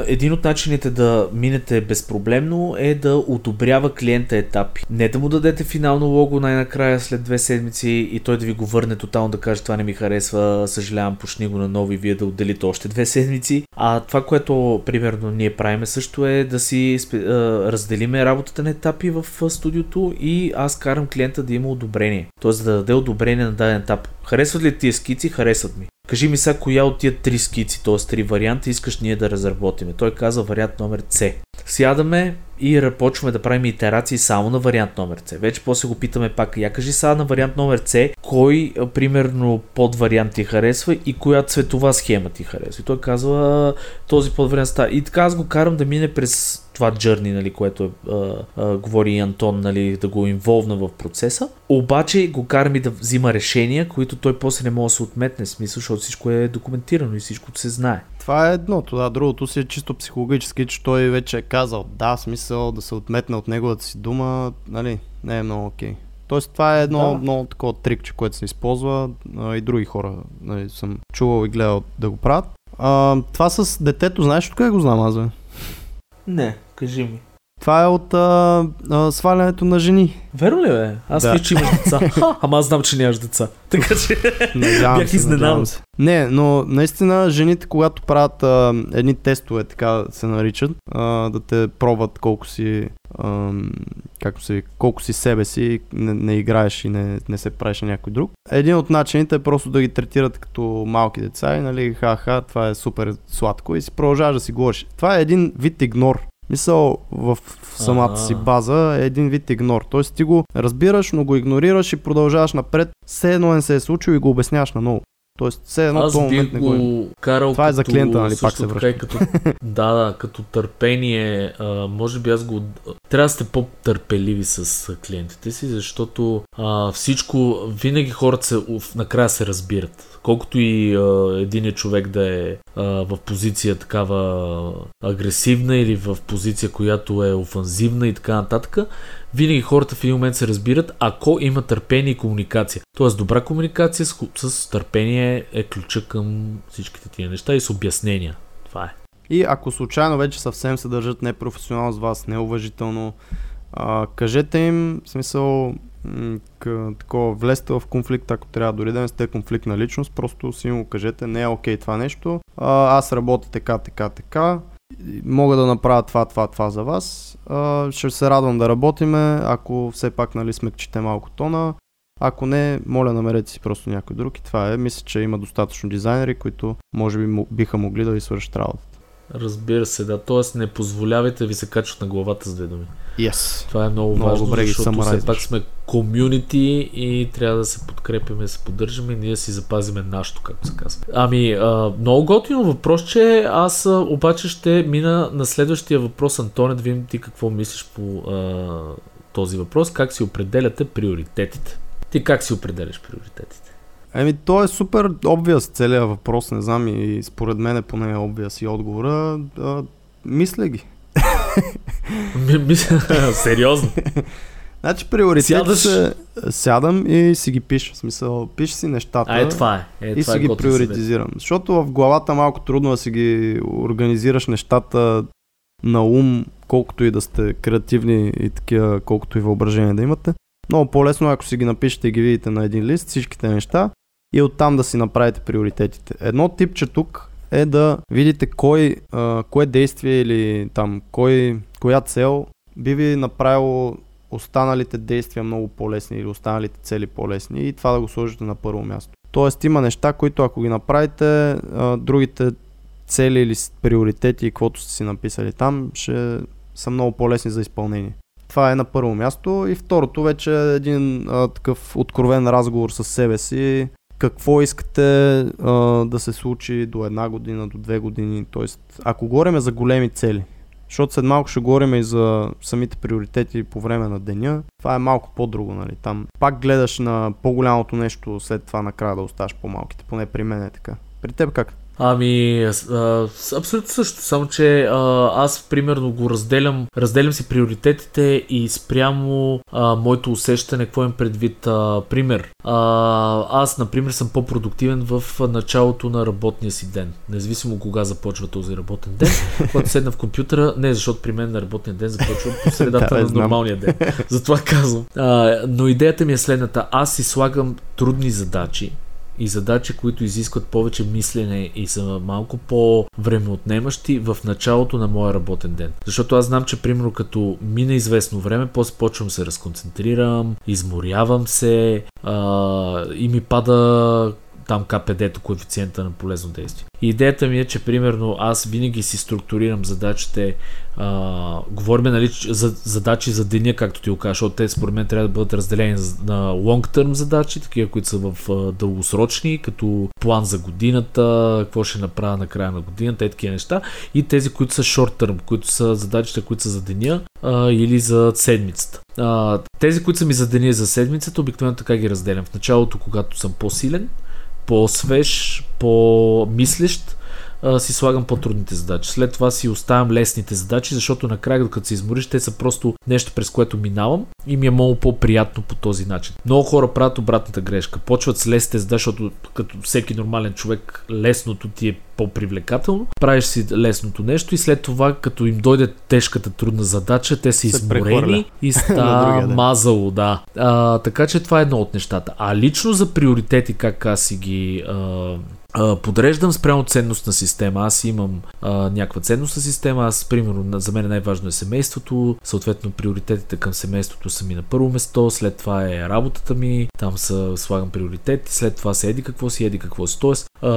Един от начините да минете безпроблемно е да одобрява клиента етапи. Не да му дадете финално лого най-накрая след две седмици и той да ви го върне тотално да каже това не ми харесва, съжалявам, почни го наново и вие да отделите още две седмици. А това, което примерно ние правиме също е да си а, разделиме работата на етапи в студиото и аз карам клиента да има одобрение. Тоест да даде одобрение на даден етап. Харесват ли тия скици? Харесват ми. Кажи ми сега коя от тия три скици, т.е. три варианта искаш ние да разработиме. Той каза вариант номер С. Сядаме и почваме да правим итерации само на вариант номер С. Вече после го питаме пак, я кажи сега на вариант номер С, кой примерно подвариант ти харесва и коя цветова схема ти харесва. И той казва този подвариант става. И така аз го карам да мине през това джърни, нали, което е, а, а, говори и Антон, нали, да го инволвна в процеса. Обаче го карам и да взима решения, които той после не може да се отметне, смисъл, защото всичко е документирано и всичко се знае. Това е едното, да. Другото си е чисто психологически, че той вече е казал да, смисъл да се отметне от неговата си дума, нали, не е много окей. Тоест това е едно Да. много такова трикче, което се използва а, и други хора нали, съм чувал и гледал да го правят. А, това с детето, знаеш откъде го знам аз, бе? Не, кажи ми. Това е от а, а, свалянето на жени. Верно ли бе? Аз Да. да. че имаш деца. Ама аз знам, че нямаш деца. Така че Надявам бях изненадан. Не, но наистина жените, когато правят а, едни тестове, така се наричат, а, да те пробват колко си, а, се, вика, колко си себе си, не, не играеш и не, не се правиш на някой друг. Един от начините е просто да ги третират като малки деца и нали, ха-ха, това е супер сладко и си продължаваш да си говориш. Това е един вид игнор. Мисъл в самата си база е един вид игнор. Тоест ти го разбираш, но го игнорираш и продължаваш напред. Все едно не се е случило и го обясняваш наново. Тоест все едно аз момент не го е. карал Това е за клиента, нали, пак се и като, да, да, като търпение. А, може би аз го... Трябва да сте по-търпеливи с клиентите си, защото а, всичко, винаги хората се, накрая се разбират. Колкото и а, един човек да е в позиция такава агресивна или в позиция, която е офанзивна и така нататък, винаги хората в един момент се разбират, ако има търпение и комуникация. Тоест, добра комуникация с, с търпение е ключа към всичките тия неща и с обяснения. Това е. И ако случайно вече съвсем се държат непрофесионално с вас, неуважително, а, кажете им, в смисъл, такова, влезте в конфликт, ако трябва дори да не сте конфликт на личност, просто си го кажете, не е окей това нещо, а, аз работя така, така, така, мога да направя това, това, това за вас, а, ще се радвам да работиме, ако все пак нали, смекчите малко тона, ако не, моля намерете си просто някой друг и това е. Мисля, че има достатъчно дизайнери, които може би му- биха могли да ви свършат работа. Разбира се, да. Тоест, не позволявайте ви се качват на главата с две думи. Yes. Това е много, Много важно, добре защото все пак сме комюнити и трябва да се подкрепяме, се поддържаме и ние да си запазиме нашето, както се казва. Ами, а, много готино въпрос, че аз а, обаче ще мина на следващия въпрос, Антоне, да видим ти какво мислиш по а, този въпрос. Как си определяте приоритетите? Ти как си определяш приоритетите? Еми, то е супер обвяз целият въпрос, не знам и според мен е поне обвяз и отговора. А, мисля ги. Ми- мисля, Сериозно. Значи приоритет Сядаш? се, сядам и си ги пиша. В смисъл, пиша си нещата. А е това е. е и това си е ги приоритизирам. Защото в главата малко трудно да си ги организираш нещата на ум, колкото и да сте креативни и такива, колкото и въображение да имате. Много по-лесно, е, ако си ги напишете и ги видите на един лист, всичките неща и оттам да си направите приоритетите. Едно типче тук е да видите кой, кое действие или там, кой, коя цел би ви направило останалите действия много по-лесни или останалите цели по-лесни и това да го сложите на първо място. Тоест има неща, които ако ги направите, другите цели или приоритети, каквото сте си написали там, ще са много по-лесни за изпълнение. Това е на първо място. И второто вече е един а, такъв откровен разговор с себе си. Какво искате а, да се случи до една година, до две години. Тоест, ако говорим за големи цели, защото след малко ще говорим и за самите приоритети по време на деня. Това е малко по-друго, нали? Там пак гледаш на по-голямото нещо, след това накрая да оставаш по-малките. Поне при мен е така. При теб как? Ами, а, абсолютно също, само че а, аз примерно го разделям, разделям си приоритетите и спрямо а, моето усещане, какво им предвид. А, пример, а, аз, например, съм по-продуктивен в началото на работния си ден, независимо кога започва този работен ден. Когато седна в компютъра, не, защото при мен на работния ден започва по средата на нормалния ден. Затова казвам. А, но идеята ми е следната. Аз си слагам трудни задачи, и задачи, които изискват повече мислене и са малко по-времеотнемащи в началото на моя работен ден. Защото аз знам, че примерно като мине известно време, после почвам се разконцентрирам, изморявам се а, и ми пада там КПД-то, коефициента на полезно действие. И идеята ми е, че примерно аз винаги си структурирам задачите, а, говорим нали, за задачи за деня, както ти го кажа, защото те според мен трябва да бъдат разделени на long-term задачи, такива, които са в а, дългосрочни, като план за годината, какво ще направя на края на годината и такива неща, и тези, които са short-term, които са задачите, които са за деня а, или за седмицата. А, тези, които са ми за деня и за седмицата, обикновено така ги разделям. В началото, когато съм по-силен, по-свеж, по-мислещ, а, си слагам по-трудните задачи. След това си оставям лесните задачи, защото накрая, като се измориш, те са просто нещо, през което минавам и ми е много по-приятно по този начин. Много хора правят обратната грешка. Почват с лесните задачи, защото като всеки нормален човек, лесното ти е по-привлекателно. Правиш си лесното нещо и след това, като им дойде тежката трудна задача, те са Се изморени прехвърля. и ста мазало, да. А, така че това е едно от нещата. А лично за приоритети, как аз си ги а, подреждам спрямо ценностна система. Аз имам а, някаква ценностна система. Аз, примерно, за мен най-важно е семейството. Съответно, приоритетите към семейството са ми на първо место. След това е работата ми. Там са, слагам приоритети. След това се еди какво си, еди какво си. Тоест, а,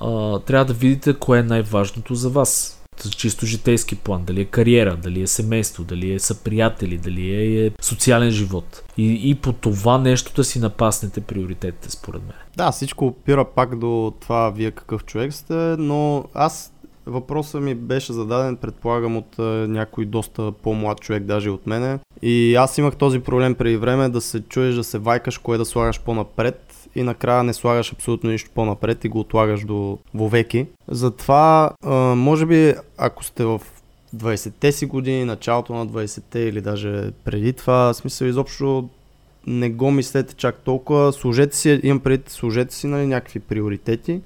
а, трябва да видите кое е най-важното за вас. Чисто житейски план. Дали е кариера, дали е семейство, дали е съприятели, дали е, е социален живот. И, и по това нещо да си напаснете приоритетите, според мен. Да, всичко опира пак до това вие какъв човек сте, но аз въпросът ми беше зададен, предполагам, от а, някой доста по-млад човек, даже от мене. И аз имах този проблем преди време да се чуеш да се вайкаш, кое да слагаш по-напред и накрая не слагаш абсолютно нищо по-напред и го отлагаш до вовеки. Затова, а, може би, ако сте в 20-те си години, началото на 20-те или даже преди това, смисъл изобщо не го мислете чак толкова. Служете си, имам пред, служете си нали, някакви приоритети,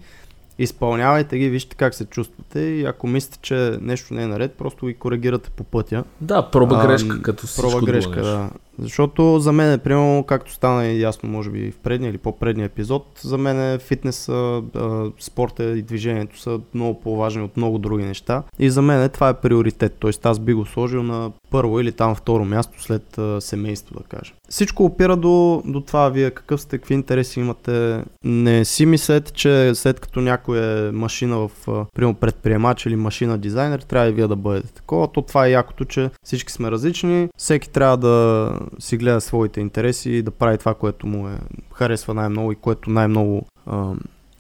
изпълнявайте ги, вижте как се чувствате и ако мислите, че нещо не е наред, просто ги коригирате по пътя. Да, проба А, грешка, като всичко Проба грешка, да. Защото за мен, е, примерно, както стана ясно, може би в предния или по-предния епизод, за мен фитнеса, а, спорта и движението са много по-важни от много други неща. И за мен това е приоритет. Тоест аз би го сложил на първо или там второ място след а, семейство, да кажем. Всичко опира до, до това вие какъв сте, какви интереси имате. Не си мислете, че след като някой е машина в, примерно предприемач или машина дизайнер, трябва и вие да бъдете такова. То това е якото, че всички сме различни. Всеки трябва да си гледа своите интереси и да прави това, което му е харесва най-много и което най-много а,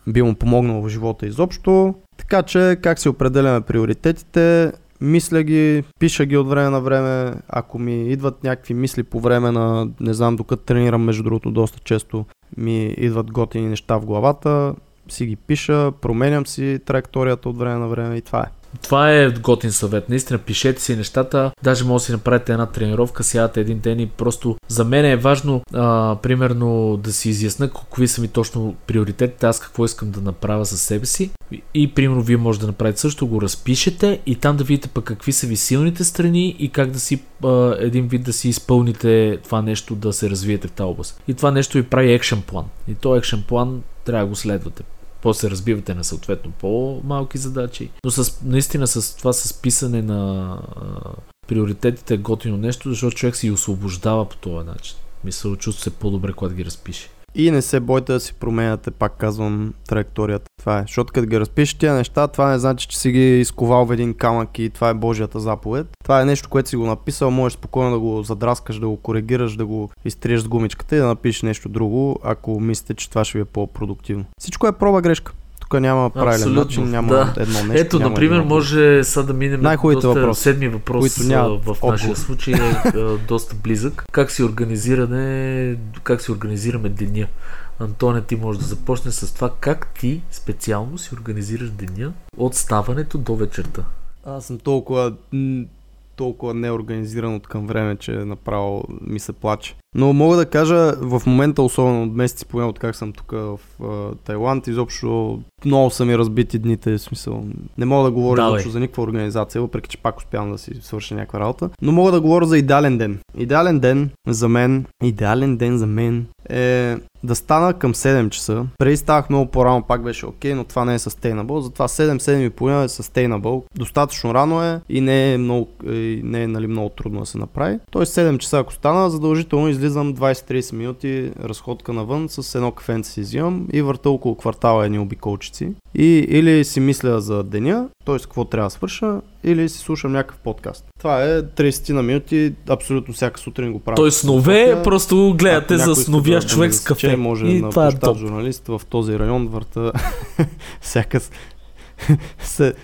би му помогнало в живота изобщо. Така че как си определяме приоритетите? Мисля ги, пиша ги от време на време. Ако ми идват някакви мисли по време на, не знам, докато тренирам, между другото, доста често ми идват готини неща в главата, си ги пиша, променям си траекторията от време на време и това е. Това е готин съвет. Наистина, пишете си нещата. Даже може да си направите една тренировка, сядате един ден и просто за мен е важно, а, примерно, да си изясна какви са ми точно приоритетите, аз какво искам да направя със себе си. И, и примерно, вие може да направите също, го разпишете и там да видите пък какви са ви силните страни и как да си а, един вид да си изпълните това нещо, да се развиете в тази област. И това нещо ви прави екшен план. И то екшен план трябва да го следвате после разбивате на съответно по-малки задачи. Но с, наистина с това с писане на а, приоритетите е готино нещо, защото човек си освобождава по този начин. Мисля, чувства се по-добре, когато ги разпише. И не се бойте да си променяте, пак казвам, траекторията. Това е. Защото като ги разпишеш тия неща, това не значи, че си ги изковал в един камък и това е Божията заповед. Това е нещо, което си го написал, можеш спокойно да го задраскаш, да го коригираш, да го изтриеш с гумичката и да напишеш нещо друго, ако мислите, че това ще ви е по-продуктивно. Всичко е проба грешка. Тук няма правилен Абсолютно, начин, няма да. едно нещо. Ето, например, отговор. може сега да минем Най-хубавите доста, въпроси, седми въпрос в отговор. нашия случай е доста близък. Как си организиране, как си организираме деня? Антоне, ти можеш да започнеш с това как ти специално си организираш деня от ставането до вечерта. Аз съм толкова, толкова неорганизиран от към време, че направо ми се плаче. Но мога да кажа, в момента, особено от месеци, поне от как съм тук в а, Тайланд, изобщо много са ми разбити дните, в смисъл. Не мога да говоря Давай. изобщо за никаква организация, въпреки че пак успявам да си свърша някаква работа. Но мога да говоря за идеален ден. Идеален ден за мен, идеален ден за мен е да стана към 7 часа. Преди ставах много по-рано, пак беше окей, но това не е sustainable. Затова 7-7 и половина е sustainable. Достатъчно рано е и не е, много, и не е нали, много трудно да се направи. Тоест 7 часа ако стана, задължително излизам 20-30 минути разходка навън с едно кафенце си взимам и върта около квартала едни обиколчици. И или си мисля за деня, т.е. какво трябва да свърша, или си слушам някакъв подкаст. Това е 30 на минути, абсолютно всяка сутрин го правя. Той снове, София. просто гледате за сновящ да- човек да с кафе. може и на това е топ. журналист в този район върта всяка се...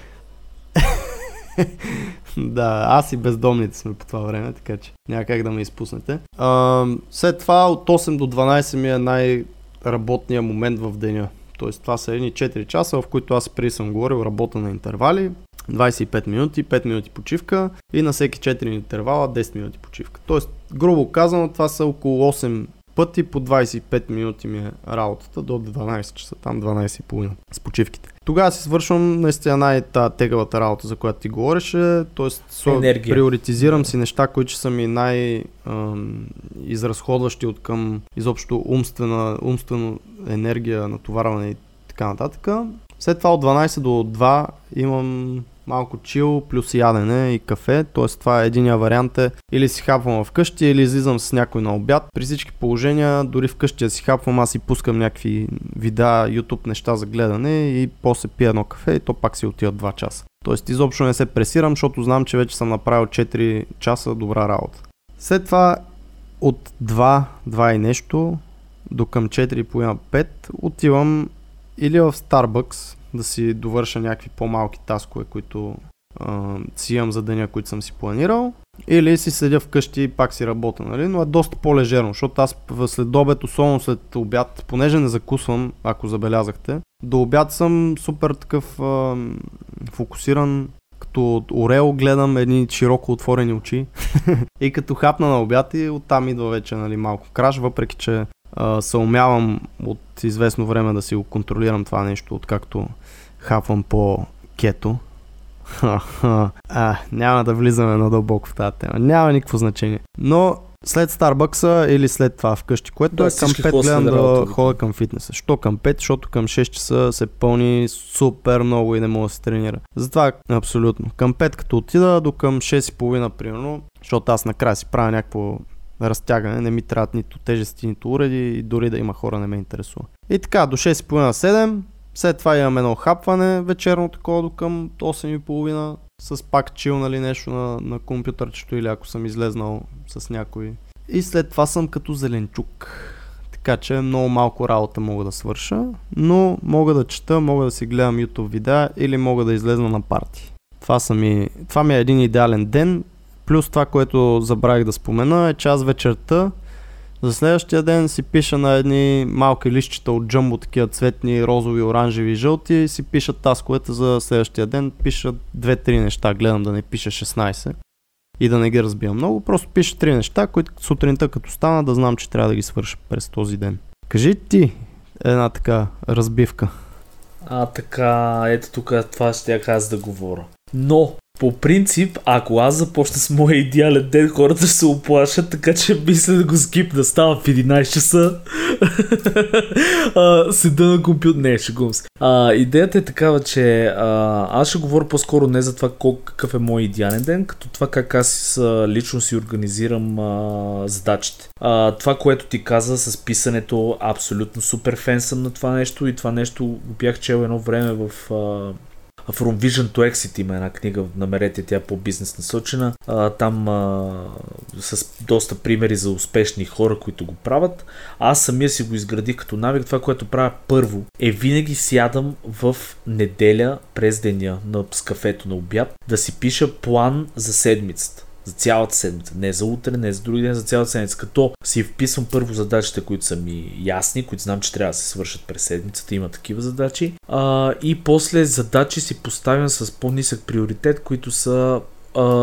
да, аз и бездомните сме по това време, така че няма как да ме изпуснете. А, след това от 8 до 12 ми е най-работният момент в деня. Тоест това са едни 4 часа, в които аз преди съм говорил работа на интервали, 25 минути, 5 минути почивка и на всеки 4 интервала 10 минути почивка. Тоест, грубо казано, това са около 8 пъти по 25 минути ми е работата до 12 часа, там 12.30 с почивките. Тогава си свършвам наистина най-тегавата работа, за която ти говореше, т.е. приоритизирам си неща, които са ми най-изразходващи от към изобщо умствена, умствена енергия, натоварване и така нататък. След това от 12 до 2 имам малко чил, плюс ядене и кафе. Т.е. това е единия вариант е или си хапвам вкъщи, или излизам с някой на обяд. При всички положения, дори вкъщи да си хапвам, аз си пускам някакви видеа, YouTube неща за гледане и после пия едно кафе и то пак си отива 2 часа. Тоест изобщо не се пресирам, защото знам, че вече съм направил 4 часа добра работа. След това от 2, 2 и нещо до към 4,5 отивам или в Starbucks, да си довърша някакви по-малки таскове, които а, си имам за деня, които съм си планирал. Или си седя вкъщи и пак си работя, нали? но е доста по-лежерно, защото аз след обед, особено след обяд, понеже не закусвам, ако забелязахте, до обяд съм супер такъв а, фокусиран, като орел гледам едни широко отворени очи и като хапна на обяд и оттам идва вече нали, малко краш, въпреки че се умявам от известно време да си го контролирам това нещо, откакто хапвам по кето. а, няма да влизаме надълбоко в тази тема. Няма никакво значение. Но след Старбъкса или след това вкъщи, което да, е към 5 гледам да, да ходя към фитнеса. Що към 5? Защото към 6 часа се пълни супер много и не мога да се тренира. Затова абсолютно. Към 5 като отида до към 6.30 примерно, защото аз накрая си правя някакво разтягане, не ми трябват нито тежести, нито уреди и дори да има хора не ме интересува. И така, до 6.30-7, след това имам едно хапване вечерно такова до към 8.30 с пак чил нали, нещо на, на компютърчето или ако съм излезнал с някой. И след това съм като зеленчук. Така че много малко работа мога да свърша, но мога да чета, мога да си гледам YouTube видеа или мога да излезна на парти. Това, са ми, това ми е един идеален ден, Плюс това, което забравих да спомена, е че вечерта за следващия ден си пиша на едни малки лищчета от джамбо, такива цветни, розови, оранжеви и жълти си пиша тасковете за следващия ден. Пиша 2-3 неща, гледам да не пиша 16 и да не ги разбия много. Просто пиша 3 неща, които сутринта като стана да знам, че трябва да ги свърша през този ден. Кажи ти една така разбивка. А така, ето тук това ще я аз да говоря. Но по принцип, ако аз започна с моя идеален ден, хората ще се оплашат, така че мисля да го скипна. Става в 11 часа. седа на компютър. Не, шегувам се. А, идеята е такава, че а, аз ще говоря по-скоро не за това какъв е мой идеален ден, като това как аз а, лично си организирам а, задачите. А, това, което ти каза с писането, абсолютно супер фен съм на това нещо и това нещо го бях чел едно време в а, From Vision to Exit има една книга, намерете тя по бизнес насочена. А, там а, с доста примери за успешни хора, които го правят. Аз самия си го изградих като навик. Това, което правя първо е винаги сядам в неделя през деня на, с кафето на обяд да си пиша план за седмицата за цялата седмица. Не за утре, не за други ден, за цялата седмица. Като си вписвам първо задачите, които са ми ясни, които знам, че трябва да се свършат през седмицата, има такива задачи. А, и после задачи си поставям с по-нисък приоритет, които са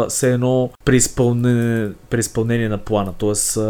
все едно преизпълнение, преизпълнение на плана, т.е.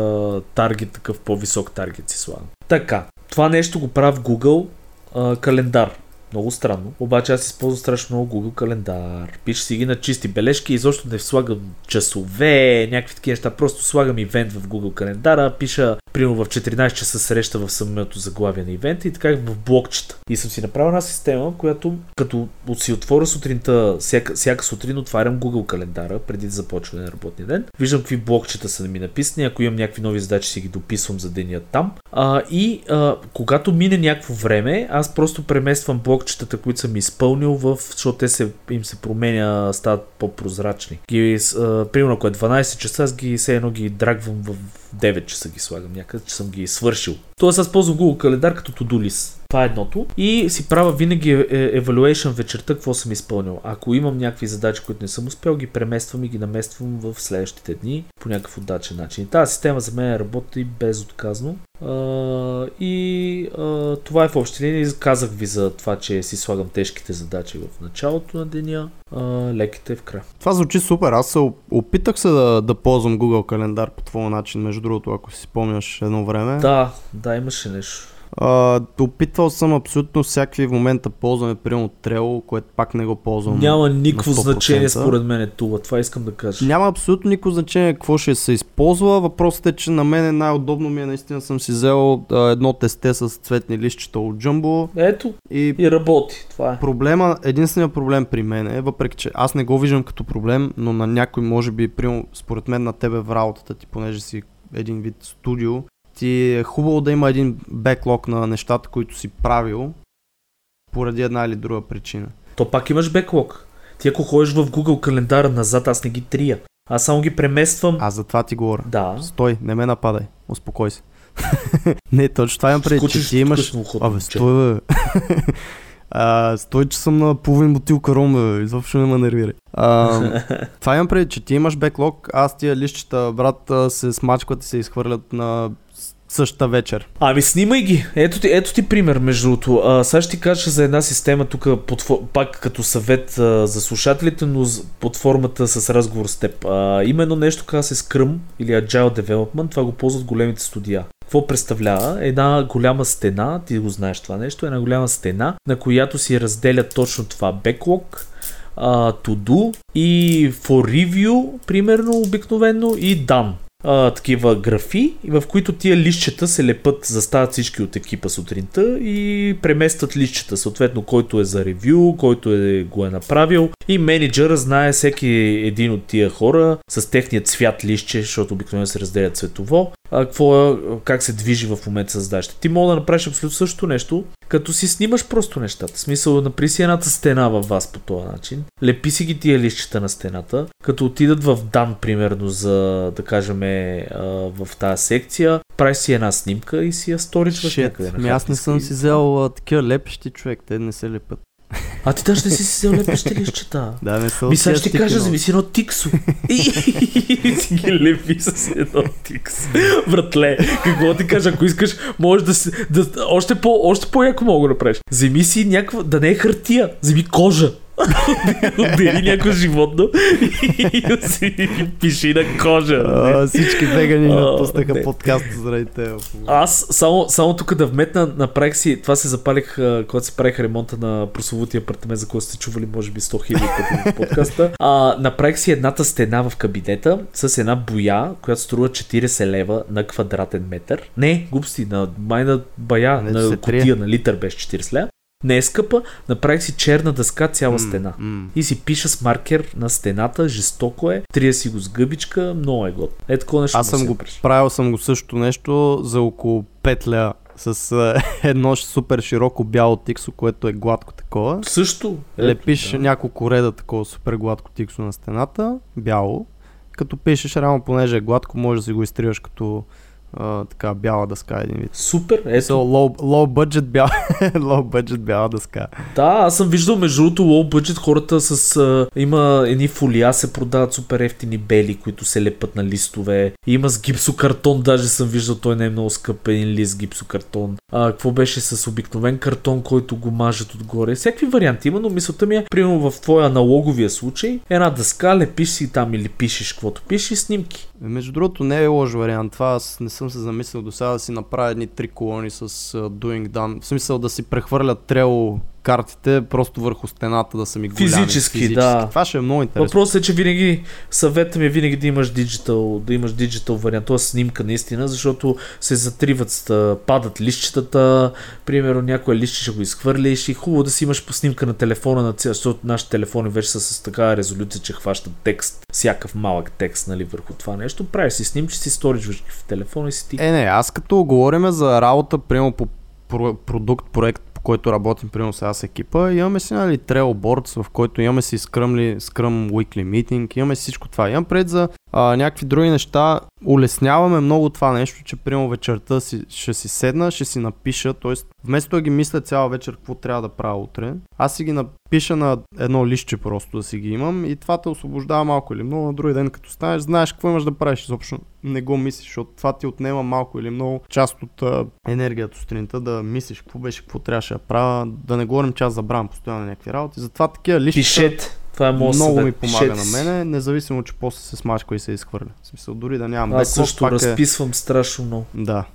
таргет, такъв по-висок таргет си слагам. Така, това нещо го правя в Google uh, календар. Много странно. Обаче аз използвам страшно много Google календар. Пиша си ги на чисти бележки, изобщо не слагам часове, някакви такива неща. Просто слагам ивент в Google календара, пиша примерно в 14 часа среща в самото заглавие на ивента и така в блокчета. И съм си направил една система, която като си отворя сутринта, всяка, всяка сутрин отварям Google календара преди да започва на работния ден. Виждам какви блокчета са ми написани, ако имам някакви нови задачи си ги дописвам за деня там. А, и а, когато мине някакво време, аз просто премествам блокчетата, които съм изпълнил в, защото те се, им се променя, стават по-прозрачни. Ги, а, примерно ако е 12 часа, аз ги все едно ги драгвам в 9 часа ги слагам някъде, че съм ги свършил. Тоест аз ползвам Google календар като to-do. Това е едното. И си правя винаги е- е- evaluation вечерта, какво съм изпълнил. Ако имам някакви задачи, които не съм успял, ги премествам и ги намествам в следващите дни по някакъв удачен начин. И тази система за мен работи безотказно. Uh, и uh, това е в общи линии. Казах ви за това, че си слагам тежките задачи в началото на деня, uh, леките в края. Това звучи супер. Аз се опитах се да, да ползвам Google календар по твоя начин, между другото, ако си спомняш едно време. Да, да, имаше нещо. А, опитвал съм абсолютно всякакви в момента ползваме, примерно Trello, което пак не го ползвам. Няма никакво значение според мен е това. Това искам да кажа. Няма абсолютно никакво значение какво ще се използва. Въпросът е, че на мен е най-удобно ми е наистина съм си взел а, едно тесте с цветни листчета от Jumbo. Ето и, и работи. Това е. Проблема, единственият проблем при мен е, въпреки че аз не го виждам като проблем, но на някой може би, примерно, според мен на тебе в работата ти, понеже си един вид студио, ти е хубаво да има един беклог на нещата, които си правил, поради една или друга причина. То пак имаш беклог. Ти ако ходиш в Google календара назад, аз не ги трия. Аз само ги премествам. Аз за това ти говоря. Да. Стой, не ме нападай. Успокой се. не, точно това имам преди, че ти имаш... Абе, стой, бе. А, стой, че съм на половин бутилка ром, бе. изобщо не ме нервира. А, това имам преди, че ти имаш беклог, аз тия лищчета, брат, се смачкват и се изхвърлят на същата вечер. Ами снимай ги. Ето ти, ето ти пример, между другото. Сега ще ти кажа за една система тук, пак като съвет а, за слушателите, но под формата с разговор с теб. А, има едно нещо, казва се Scrum или Agile Development. Това го ползват големите студия. Какво представлява? Една голяма стена, ти го знаеш това нещо, една голяма стена, на която си разделят точно това backlog, uh, to do и for review, примерно, обикновено и done а, такива графи, в които тия лищчета се лепат, застават всички от екипа сутринта и преместват лищчета, съответно който е за ревю, който е, го е направил. И менеджера знае всеки един от тия хора с техния цвят лище, защото обикновено се разделят цветово, а, какво е, как се движи в момента с задачите. Ти мога да направиш абсолютно същото нещо, като си снимаш просто нещата. В смисъл, напри си едната стена във вас по този начин, лепи си ги тия лищчета на стената, като отидат в дан, примерно, за да кажем в тази секция, прави си една снимка и си я сторичваш някъде. Ами аз не съм си взел такива лепещи човек, те не се лепят. А ти даже не си си взел лепещи лищчета. Да, не са Ми сега ще ти кажа, зависи едно тиксо. И си ги лепи с едно тиксо. Братле, какво ти кажа, ако искаш, можеш да си... Да, още, по, още по-яко мога да правиш. Вземи си някаква... Да не е хартия, вземи кожа. Отдели някакво животно и пиши на кожа. А, всички вегани напуснаха подкаста заради те. Аз само, само тук да вметна, направих си, това се запалих, когато си правих ремонта на прословутия апартамент, за който сте чували може би 100 хиляди пъти в подкаста. А, направих си едната стена в кабинета с една боя, която струва 40 лева на квадратен метър. Не, глупости, на майна бая, не, на котия на литър беше 40 лева не е скъпа, направих си черна дъска цяла mm, стена. Mm. И си пиша с маркер на стената, жестоко е, трия си го с гъбичка, много е год. Е такова нещо. Аз съм го правил съм го също нещо за около 5 ля с е, едно супер широко бяло тиксо, което е гладко такова. Също. Лепиш да. няколко реда такова супер гладко тиксо на стената, бяло. Като пишеш, рано понеже е гладко, може да си го изтриваш като а, така бяла дъска един вид. Супер, ето. So, low, low budget бяла, low budget бяла дъска. Да, аз съм виждал между другото low budget хората с... А, има едни фолия се продават супер ефтини бели, които се лепат на листове. Има с гипсокартон, даже съм виждал, той не е много скъп, един лист гипсокартон. А, какво беше с обикновен картон, който го мажат отгоре. Всякакви варианти има, но мисълта ми е, примерно в твоя аналоговия случай, една дъска, лепиш си там или пишеш каквото пишеш, снимки. Между другото не е лош вариант. Това аз не съм се замислил до сега да си направя едни три колони с uh, Doing Done. В смисъл да си прехвърлят трел картите просто върху стената да са ми голями. Физически, физически. да. Това ще е много интересно. Въпросът е, че винаги съветът ми е винаги да имаш диджитал, да имаш диджитал вариант, т.е. снимка наистина, защото се затриват, падат лищчетата, примерно някое лище ще го изхвърлиш и хубаво да си имаш по снимка на телефона, на цял, защото нашите телефони вече са с такава резолюция, че хващат текст, всякакъв малък текст нали, върху това нещо. Правиш си снимки, си сторичваш в телефона и си ти. Е, не, аз като говорим за работа, прямо по продукт, проект, който работим, примерно сега с екипа, имаме си нали, Trail Boards, в който имаме си Scrum, Scrum Weekly Meeting, имаме си всичко това. Имам пред за а, някакви други неща, улесняваме много това нещо, че примерно вечерта си, ще си седна, ще си напиша, т.е. вместо да ги мисля цяла вечер какво трябва да правя утре, аз си ги напиша на едно лище просто да си ги имам и това те освобождава малко или много на други ден като станеш, знаеш какво имаш да правиш, изобщо не го мислиш, защото това ти отнема малко или много част от а, енергията сутринта да мислиш какво беше, какво трябваше да правя, да не говорим, че аз забравям постоянно някакви работи, затова такива лища... Пишете. Това е много съвет. ми помага Пишете на мене, независимо, че после се смачква и се изхвърля. В смисъл, дори да нямам Аз беклог, също пак разписвам е... страшно много. Е... Да.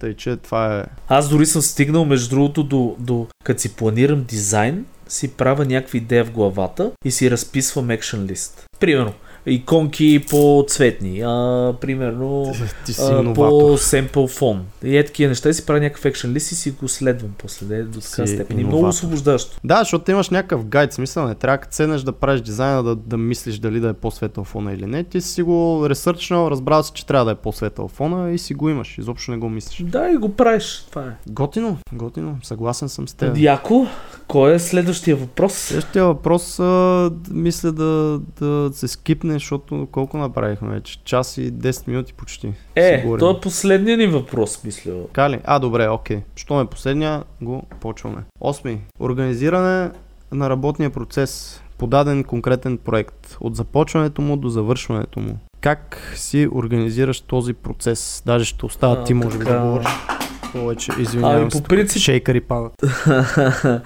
Тъй, че това е... Аз дори съм стигнал, между другото, до, до като си планирам дизайн, си правя някаква идея в главата и си разписвам екшен лист. Примерно, иконки по-цветни, а, примерно Ти си а, по семпл фон. И е такива неща и си правя някакъв екшен лист и си го следвам после де, до така степен. И много освобождащо. Да, защото имаш някакъв гайд, смисъл не трябва като седнеш да правиш дизайна, да, да мислиш дали да е по-светъл фона или не. Ти си го ресърчнал, разбрал си, че трябва да е по-светъл фона и си го имаш. Изобщо не го мислиш. Да, и го правиш. Това е. Готино, готино. Съгласен съм с теб. Яко, кой е следващия въпрос? Следващия въпрос а, мисля да, да се скипне, защото колко направихме вече? Час и 10 минути почти. Е, то е последния ни въпрос, мисля. Така ли? А, добре, окей. Що ме последния, го почваме. Осми. Организиране на работния процес по даден конкретен проект. От започването му до завършването му. Как си организираш този процес? Даже ще оставя А, ти, може би, да говориш повече. Извинявам Ами по принцип Шейкари падат.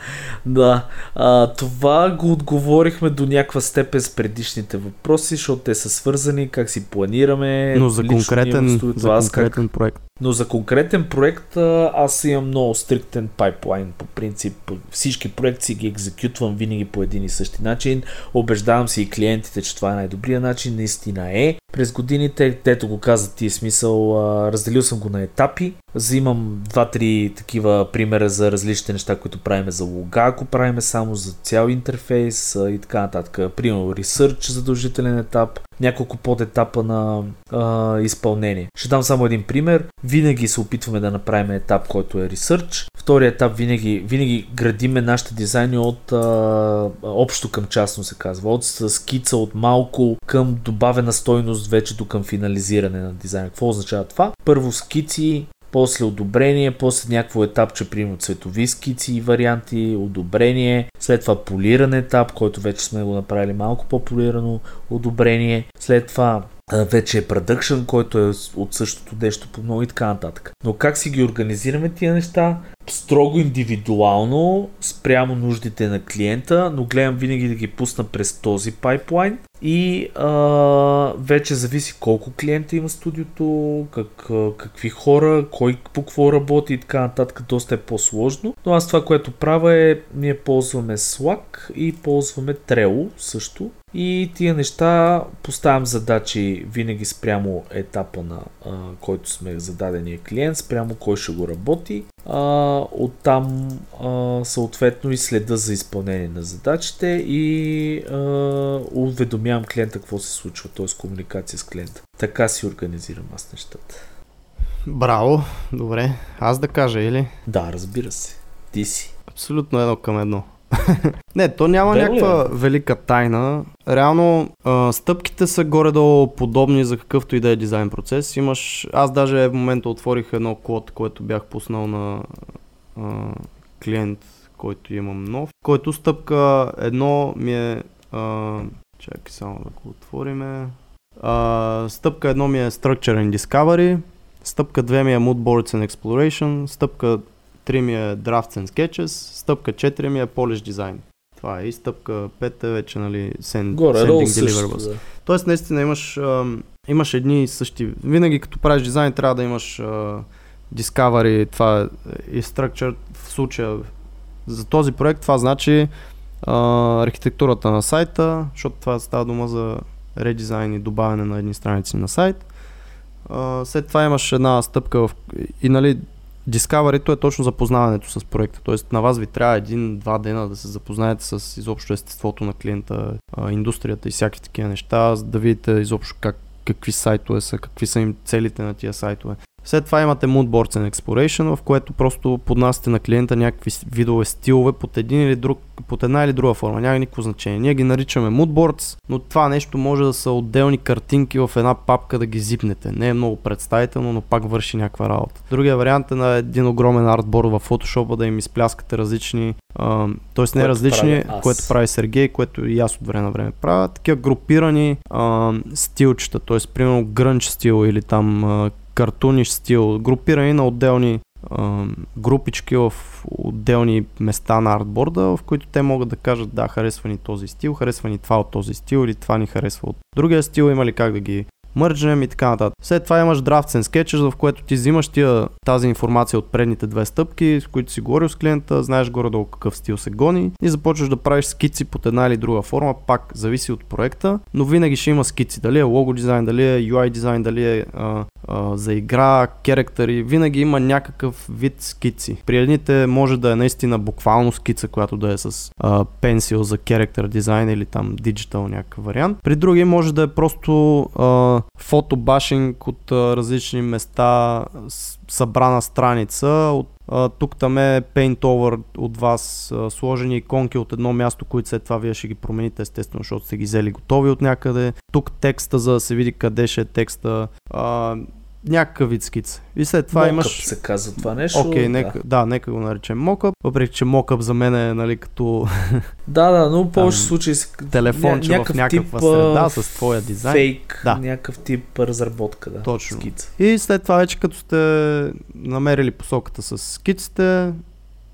да, а, това го отговорихме до някаква степен с предишните въпроси, защото те са свързани, как си планираме. Но за конкретен, имуществото, за аз как- конкретен проект. Но за конкретен проект аз имам много стриктен пайплайн по принцип. Всички проекти ги екзекютвам винаги по един и същи начин. Обеждавам си и клиентите, че това е най-добрият начин. Наистина е. През годините, тето го каза ти смисъл, разделил съм го на етапи. Взимам два-три такива примера за различните неща, които правиме за лога, ако правиме само за цял интерфейс и така нататък. Примерно, ресърч задължителен етап, няколко подетапа на а, изпълнение. Ще дам само един пример. Винаги се опитваме да направим етап, който е ресърч. Втория етап винаги, винаги градиме нашите дизайни от а, общо към частно се казва. От скица, от малко към добавена стойност вече до към финализиране на дизайна. Какво означава това? Първо скици, после одобрение, после някакво етапче, примерно цветови скици и варианти, одобрение, след това полиран етап, който вече сме го направили малко по-полирано, одобрение, след това вече е продъкшн, който е от същото нещо по много и така нататък. Но как си ги организираме тия неща? Строго индивидуално, спрямо нуждите на клиента, но гледам винаги да ги пусна през този пайплайн и а, вече зависи колко клиента има студиото, как, какви хора, кой по какво работи и така нататък, доста е по-сложно. Но аз това, което правя е, ние ползваме Slack и ползваме Trello също. И тия неща поставям задачи винаги спрямо етапа на а, който сме зададения клиент, спрямо кой ще го работи. А, оттам а, съответно и следа за изпълнение на задачите и а, уведомявам клиента какво се случва, т.е. комуникация с клиента. Така си организирам аз нещата. Браво, добре. Аз да кажа, или? Да, разбира се. Ти си. Абсолютно едно към едно. не, то няма Верно някаква велика тайна. Реално а, стъпките са горе-долу подобни за какъвто и да е дизайн процес. Имаш, аз даже в момента отворих едно код, което бях пуснал на а, клиент, който имам нов, който стъпка едно ми е... А, чакай само да го отвориме. А, стъпка едно ми е Structure and Discovery, стъпка 2 ми е Mood Boards and Exploration, стъпка 3 ми е Drafts and Sketches, стъпка 4 ми е Polish Design. Това е и стъпка 5 е вече, нали, send, Горе, Sending също. Deliverables. Да. Тоест, наистина имаш, ам, имаш едни и същи. Винаги като правиш дизайн, трябва да имаш а, Discovery, това е и Structure. В случая за този проект това значи а, архитектурата на сайта, защото това става дума за редизайн и добавяне на едни страници на сайт. А, след това имаш една стъпка в, и нали Discovery-то е точно запознаването с проекта. Тоест на вас ви трябва един-два дена да се запознаете с изобщо естеството на клиента, индустрията и всякакви такива неща, да видите изобщо как, какви сайтове са, какви са им целите на тия сайтове. След това имате Moodboards and Exploration, в което просто поднасяте на клиента някакви видове стилове под, един или друг, под една или друга форма. Няма никакво значение. Ние ги наричаме Moodboards, но това нещо може да са отделни картинки в една папка да ги зипнете. Не е много представително, но пак върши някаква работа. Другия вариант е на един огромен артборд в Photoshop да им изпляскате различни, т.е. не различни, което прави Сергей, което и аз от време на време правя. Такива групирани а, стилчета, т.е. примерно грънч стил или там а, картуниш стил, групирани на отделни а, групички в отделни места на артборда, в които те могат да кажат да, харесва ни този стил, харесва ни това от този стил или това ни харесва от другия стил, има ли как да ги мърджнем и така нататък. След това имаш and Sketches, в което ти взимаш тия, тази информация от предните две стъпки, с които си говорил с клиента, знаеш горе-долу какъв стил се гони и започваш да правиш скици под една или друга форма, пак зависи от проекта, но винаги ще има скици, дали е лого дизайн, дали е UI дизайн, дали е а, а, за игра, керактери, винаги има някакъв вид скици. При едните може да е наистина буквално скица, която да е с пенсил за керактер дизайн или там диджитал някакъв вариант. При други може да е просто а, фотобашинг от а, различни места, събрана страница. От, тук там е Paint Over от вас, сложени иконки от едно място, които след това вие ще ги промените естествено, защото сте ги взели готови от някъде. Тук текста, за да се види къде ще е текста. Някакъв вид скица. И след това Mockup имаш... се казва това нещо. Окей, okay, нека, да. да, нека го наречем мокъп, въпреки че мокъп за мен е нали, като... да, да, но в повече случаи си... Телефонче ня- в някаква тип, среда с твоя дизайн. Фейк, да. някакъв тип разработка, да. Точно. Скица. И след това вече като сте намерили посоката с скиците,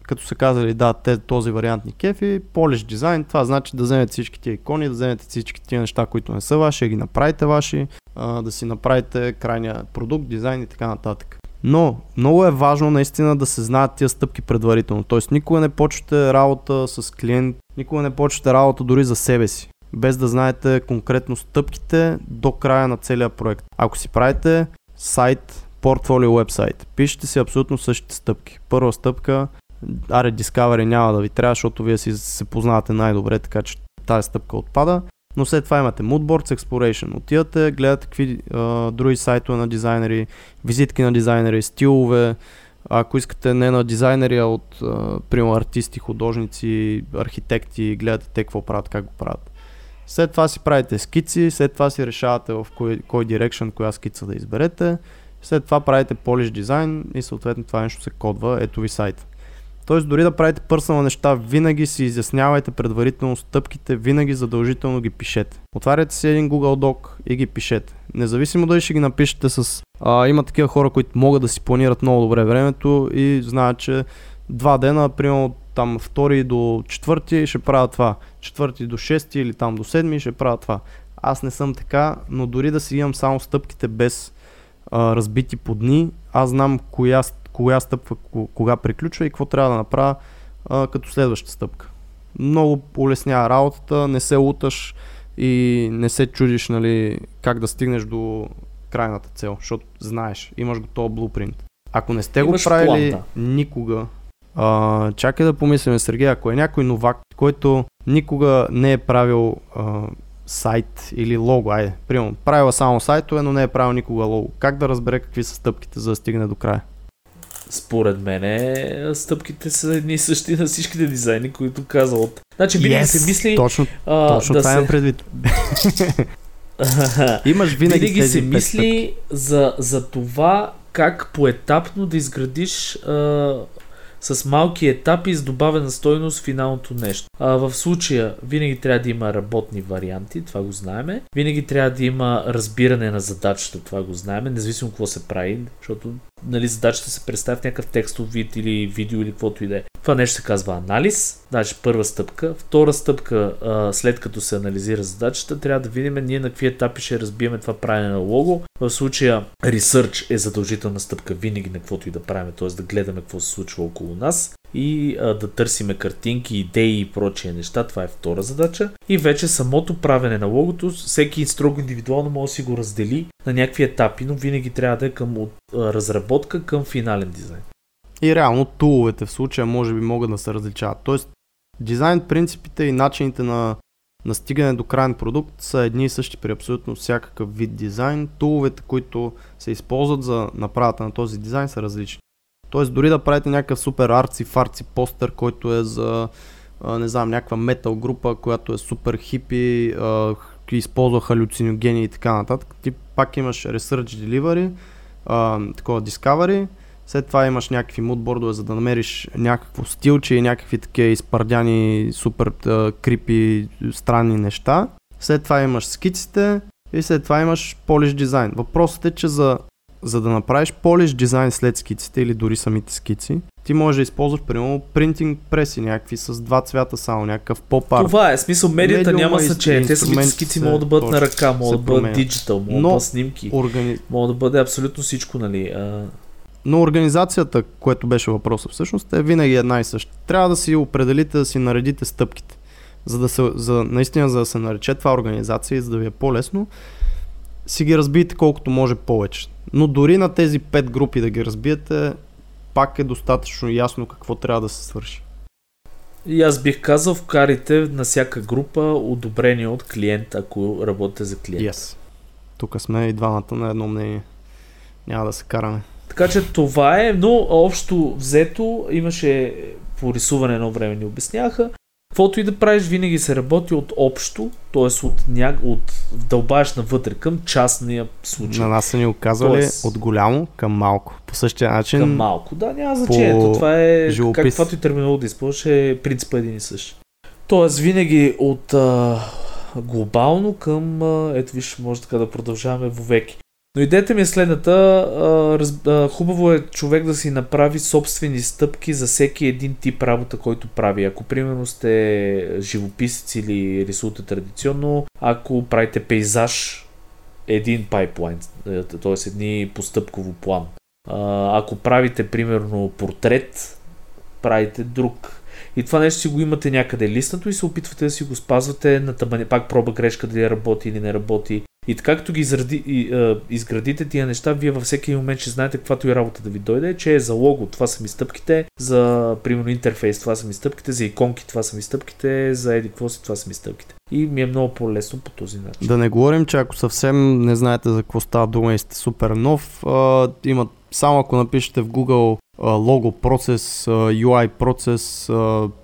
като са казали да, те, този вариант ни кефи, полиш дизайн, това значи да вземете всички тия икони, да вземете всички тия неща, които не са ваши, да ги направите ваши, да си направите крайния продукт, дизайн и така нататък. Но много е важно наистина да се знаят тия стъпки предварително. Тоест никога не почвате работа с клиент, никога не почвате работа дори за себе си, без да знаете конкретно стъпките до края на целия проект. Ако си правите сайт, портфолио, вебсайт, пишете си абсолютно същите стъпки. Първа стъпка аре Discovery няма да ви трябва, защото вие си се познавате най-добре, така че тази стъпка отпада. Но след това имате Moodboards Exploration. Отивате, гледате какви а, други сайтове на дизайнери, визитки на дизайнери, стилове. Ако искате не на дизайнери, а от а, примерно артисти, художници, архитекти, гледате те какво правят, как го правят. След това си правите скици, след това си решавате в кой, кой дирекшн, коя скица да изберете. След това правите polish дизайн и съответно това нещо се кодва. Ето ви сайт. Тоест дори да правите пърсонал неща, винаги си изяснявайте предварително стъпките, винаги задължително ги пишете. Отваряте си един Google Doc и ги пишете. Независимо дали ще ги напишете с... А, има такива хора, които могат да си планират много добре времето и знаят, че два дена, примерно там втори до четвърти ще правя това, четвърти до шести или там до седми ще правя това. Аз не съм така, но дори да си имам само стъпките без а, разбити по дни, аз знам коя кога стъпва, кога приключва и какво трябва да направя а, като следваща стъпка. Много улеснява работата, не се луташ и не се чудиш нали, как да стигнеш до крайната цел, защото знаеш, имаш го този блупринт. Ако не сте имаш го правили план, да. никога, а, чакай да помислим, Сергей, ако е някой новак, който никога не е правил а, сайт или лого, айде, примерно, правила само сайтове, но не е правил никога лого. Как да разбере какви са стъпките, за да стигне до края? Според мен стъпките са едни и същи на всичките дизайни, които каза от. Значи винаги yes, се мисли. Точно, а, точно да това се... имам предвид. Имаш винаги, винаги се мисли за, за това как поетапно да изградиш а, с малки етапи с добавена стойност финалното нещо. А, в случая винаги трябва да има работни варианти, това го знаеме. Винаги трябва да има разбиране на задачата, това го знаеме, независимо какво се прави, защото нали, задачата се представя в някакъв текстов вид или видео или каквото и да е. Това нещо се казва анализ, значи първа стъпка. Втора стъпка, а, след като се анализира задачата, трябва да видим ние на какви етапи ще разбиеме това правене на лого. В случая research е задължителна стъпка винаги на каквото и да правим, т.е. да гледаме какво се случва около нас и а, да търсиме картинки, идеи и прочие неща. Това е втора задача. И вече самото правене на логото, всеки строго индивидуално може да си го раздели на някакви етапи, но винаги трябва да е към от, а, разработка към финален дизайн. И реално туловете в случая може би могат да се различават. Тоест, дизайн принципите и начините на на стигане до крайен продукт са едни и същи при абсолютно всякакъв вид дизайн. Туловете, които се използват за направата на този дизайн са различни. Тоест дори да правите някакъв супер арци, фарци постер, който е за не знам, някаква метал група, която е супер хипи, използва халюциногени и така нататък. Ти пак имаш Research Delivery, такова Discovery, след това имаш някакви мудбордове, за да намериш някакво стилче и някакви такива изпардяни, супер крипи, странни неща. След това имаш скиците и след това имаш полиш дизайн. Въпросът е, че за, за да направиш полиш дизайн след скиците или дори самите скици, ти можеш да използваш, примерно, принтинг преси, някакви с два цвята само, някакъв поп Това е, смисъл, медията Медиума няма значение. Те самите скици могат да бъдат на ръка, могат да бъдат диджитал, могат да бъдат снимки, органи... могат да бъде абсолютно всичко, нали. А... Но организацията, което беше въпросът всъщност, е винаги една и съща. Трябва да си определите, да си наредите стъпките. За да се, за, наистина, за да се нарече това организация и за да ви е по-лесно, си ги разбиете колкото може повече. Но дори на тези пет групи да ги разбиете, пак е достатъчно ясно какво трябва да се свърши. И аз бих казал, вкарите на всяка група одобрение от клиент, ако работите за клиент. Yes. Тук сме и двамата на едно мнение. Няма да се караме. Така че това е, но общо взето имаше по рисуване едно време ни обясняха. Каквото и да правиш, винаги се работи от общо, т.е. от, ня... от дълбаеш навътре към частния случай. На нас са ни оказали Тоест... от голямо към малко. По същия начин. Към малко, да, няма значение. По... Това е живопис. каквато и терминология да използваш, е принципа един и същ. Тоест винаги от а, глобално към, а, ето виж, може така да продължаваме вовеки. Но идеята ми е следната. Хубаво е човек да си направи собствени стъпки за всеки един тип работа, който прави. Ако примерно сте живописец или рисувате традиционно, ако правите пейзаж, един пайплайн, т.е. едни постъпково план. Ако правите примерно портрет, правите друг. И това нещо си го имате някъде листнато и се опитвате да си го спазвате на тъбане, пак проба грешка дали работи или не работи. И така като ги изради, и, а, изградите тия неща, вие във всеки момент ще знаете каквато и работа да ви дойде, че е за лого, това са ми стъпките, за примерно интерфейс, това са ми стъпките, за иконки, това са ми стъпките, за еди какво си, това са ми стъпките. И ми е много по-лесно по този начин. Да не говорим, че ако съвсем не знаете за какво става дума и сте супер нов, а, имат само ако напишете в Google лого процес, UI процес,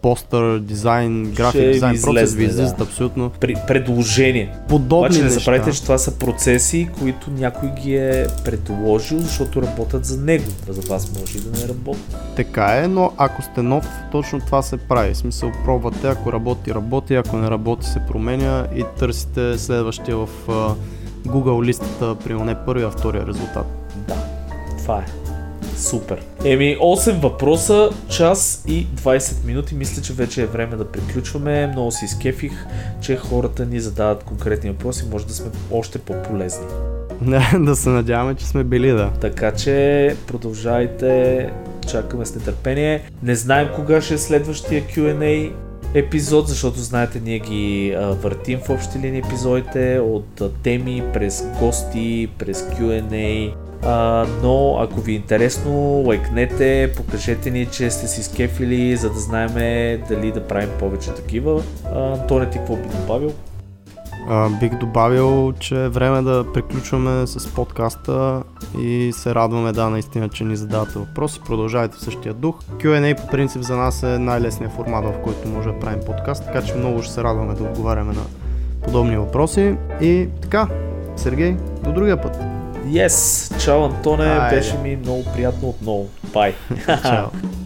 постър, дизайн, график дизайн излезне, процес ви излизат да. абсолютно. При, предложение. Подобни Обаче не забравяйте, че това са процеси, които някой ги е предложил, защото работят за него. За вас може и да не работят. Така е, но ако сте нов, точно това се прави. В смисъл, пробвате, ако работи, работи, ако не работи, се променя и търсите следващия в Google листата, примерно не първия, а втория резултат. Да, това е. Супер. Еми, 8 въпроса, час и 20 минути. Мисля, че вече е време да приключваме. Много си изкефих, че хората ни задават конкретни въпроси. Може да сме още по-полезни. да се надяваме, че сме били, да. Така че продължайте. Чакаме с нетърпение. Не знаем кога ще е следващия Q&A епизод, защото знаете, ние ги а, въртим в общи линии епизодите от а, теми през гости, през Q&A, а, но ако ви е интересно, лайкнете, покажете ни, че сте си скефили, за да знаем дали да правим повече такива. А, Антоне, ти какво би добавил? А, бих добавил, че е време да приключваме с подкаста и се радваме, да, наистина, че ни задавате въпроси. Продължавайте в същия дух. Q&A по принцип за нас е най-лесният формат, в който може да правим подкаст, така че много ще се радваме да отговаряме на подобни въпроси. И така, Сергей, до другия път. Yes! Чао, Антоне! Айде. Беше ми много приятно отново. Бай! Чао!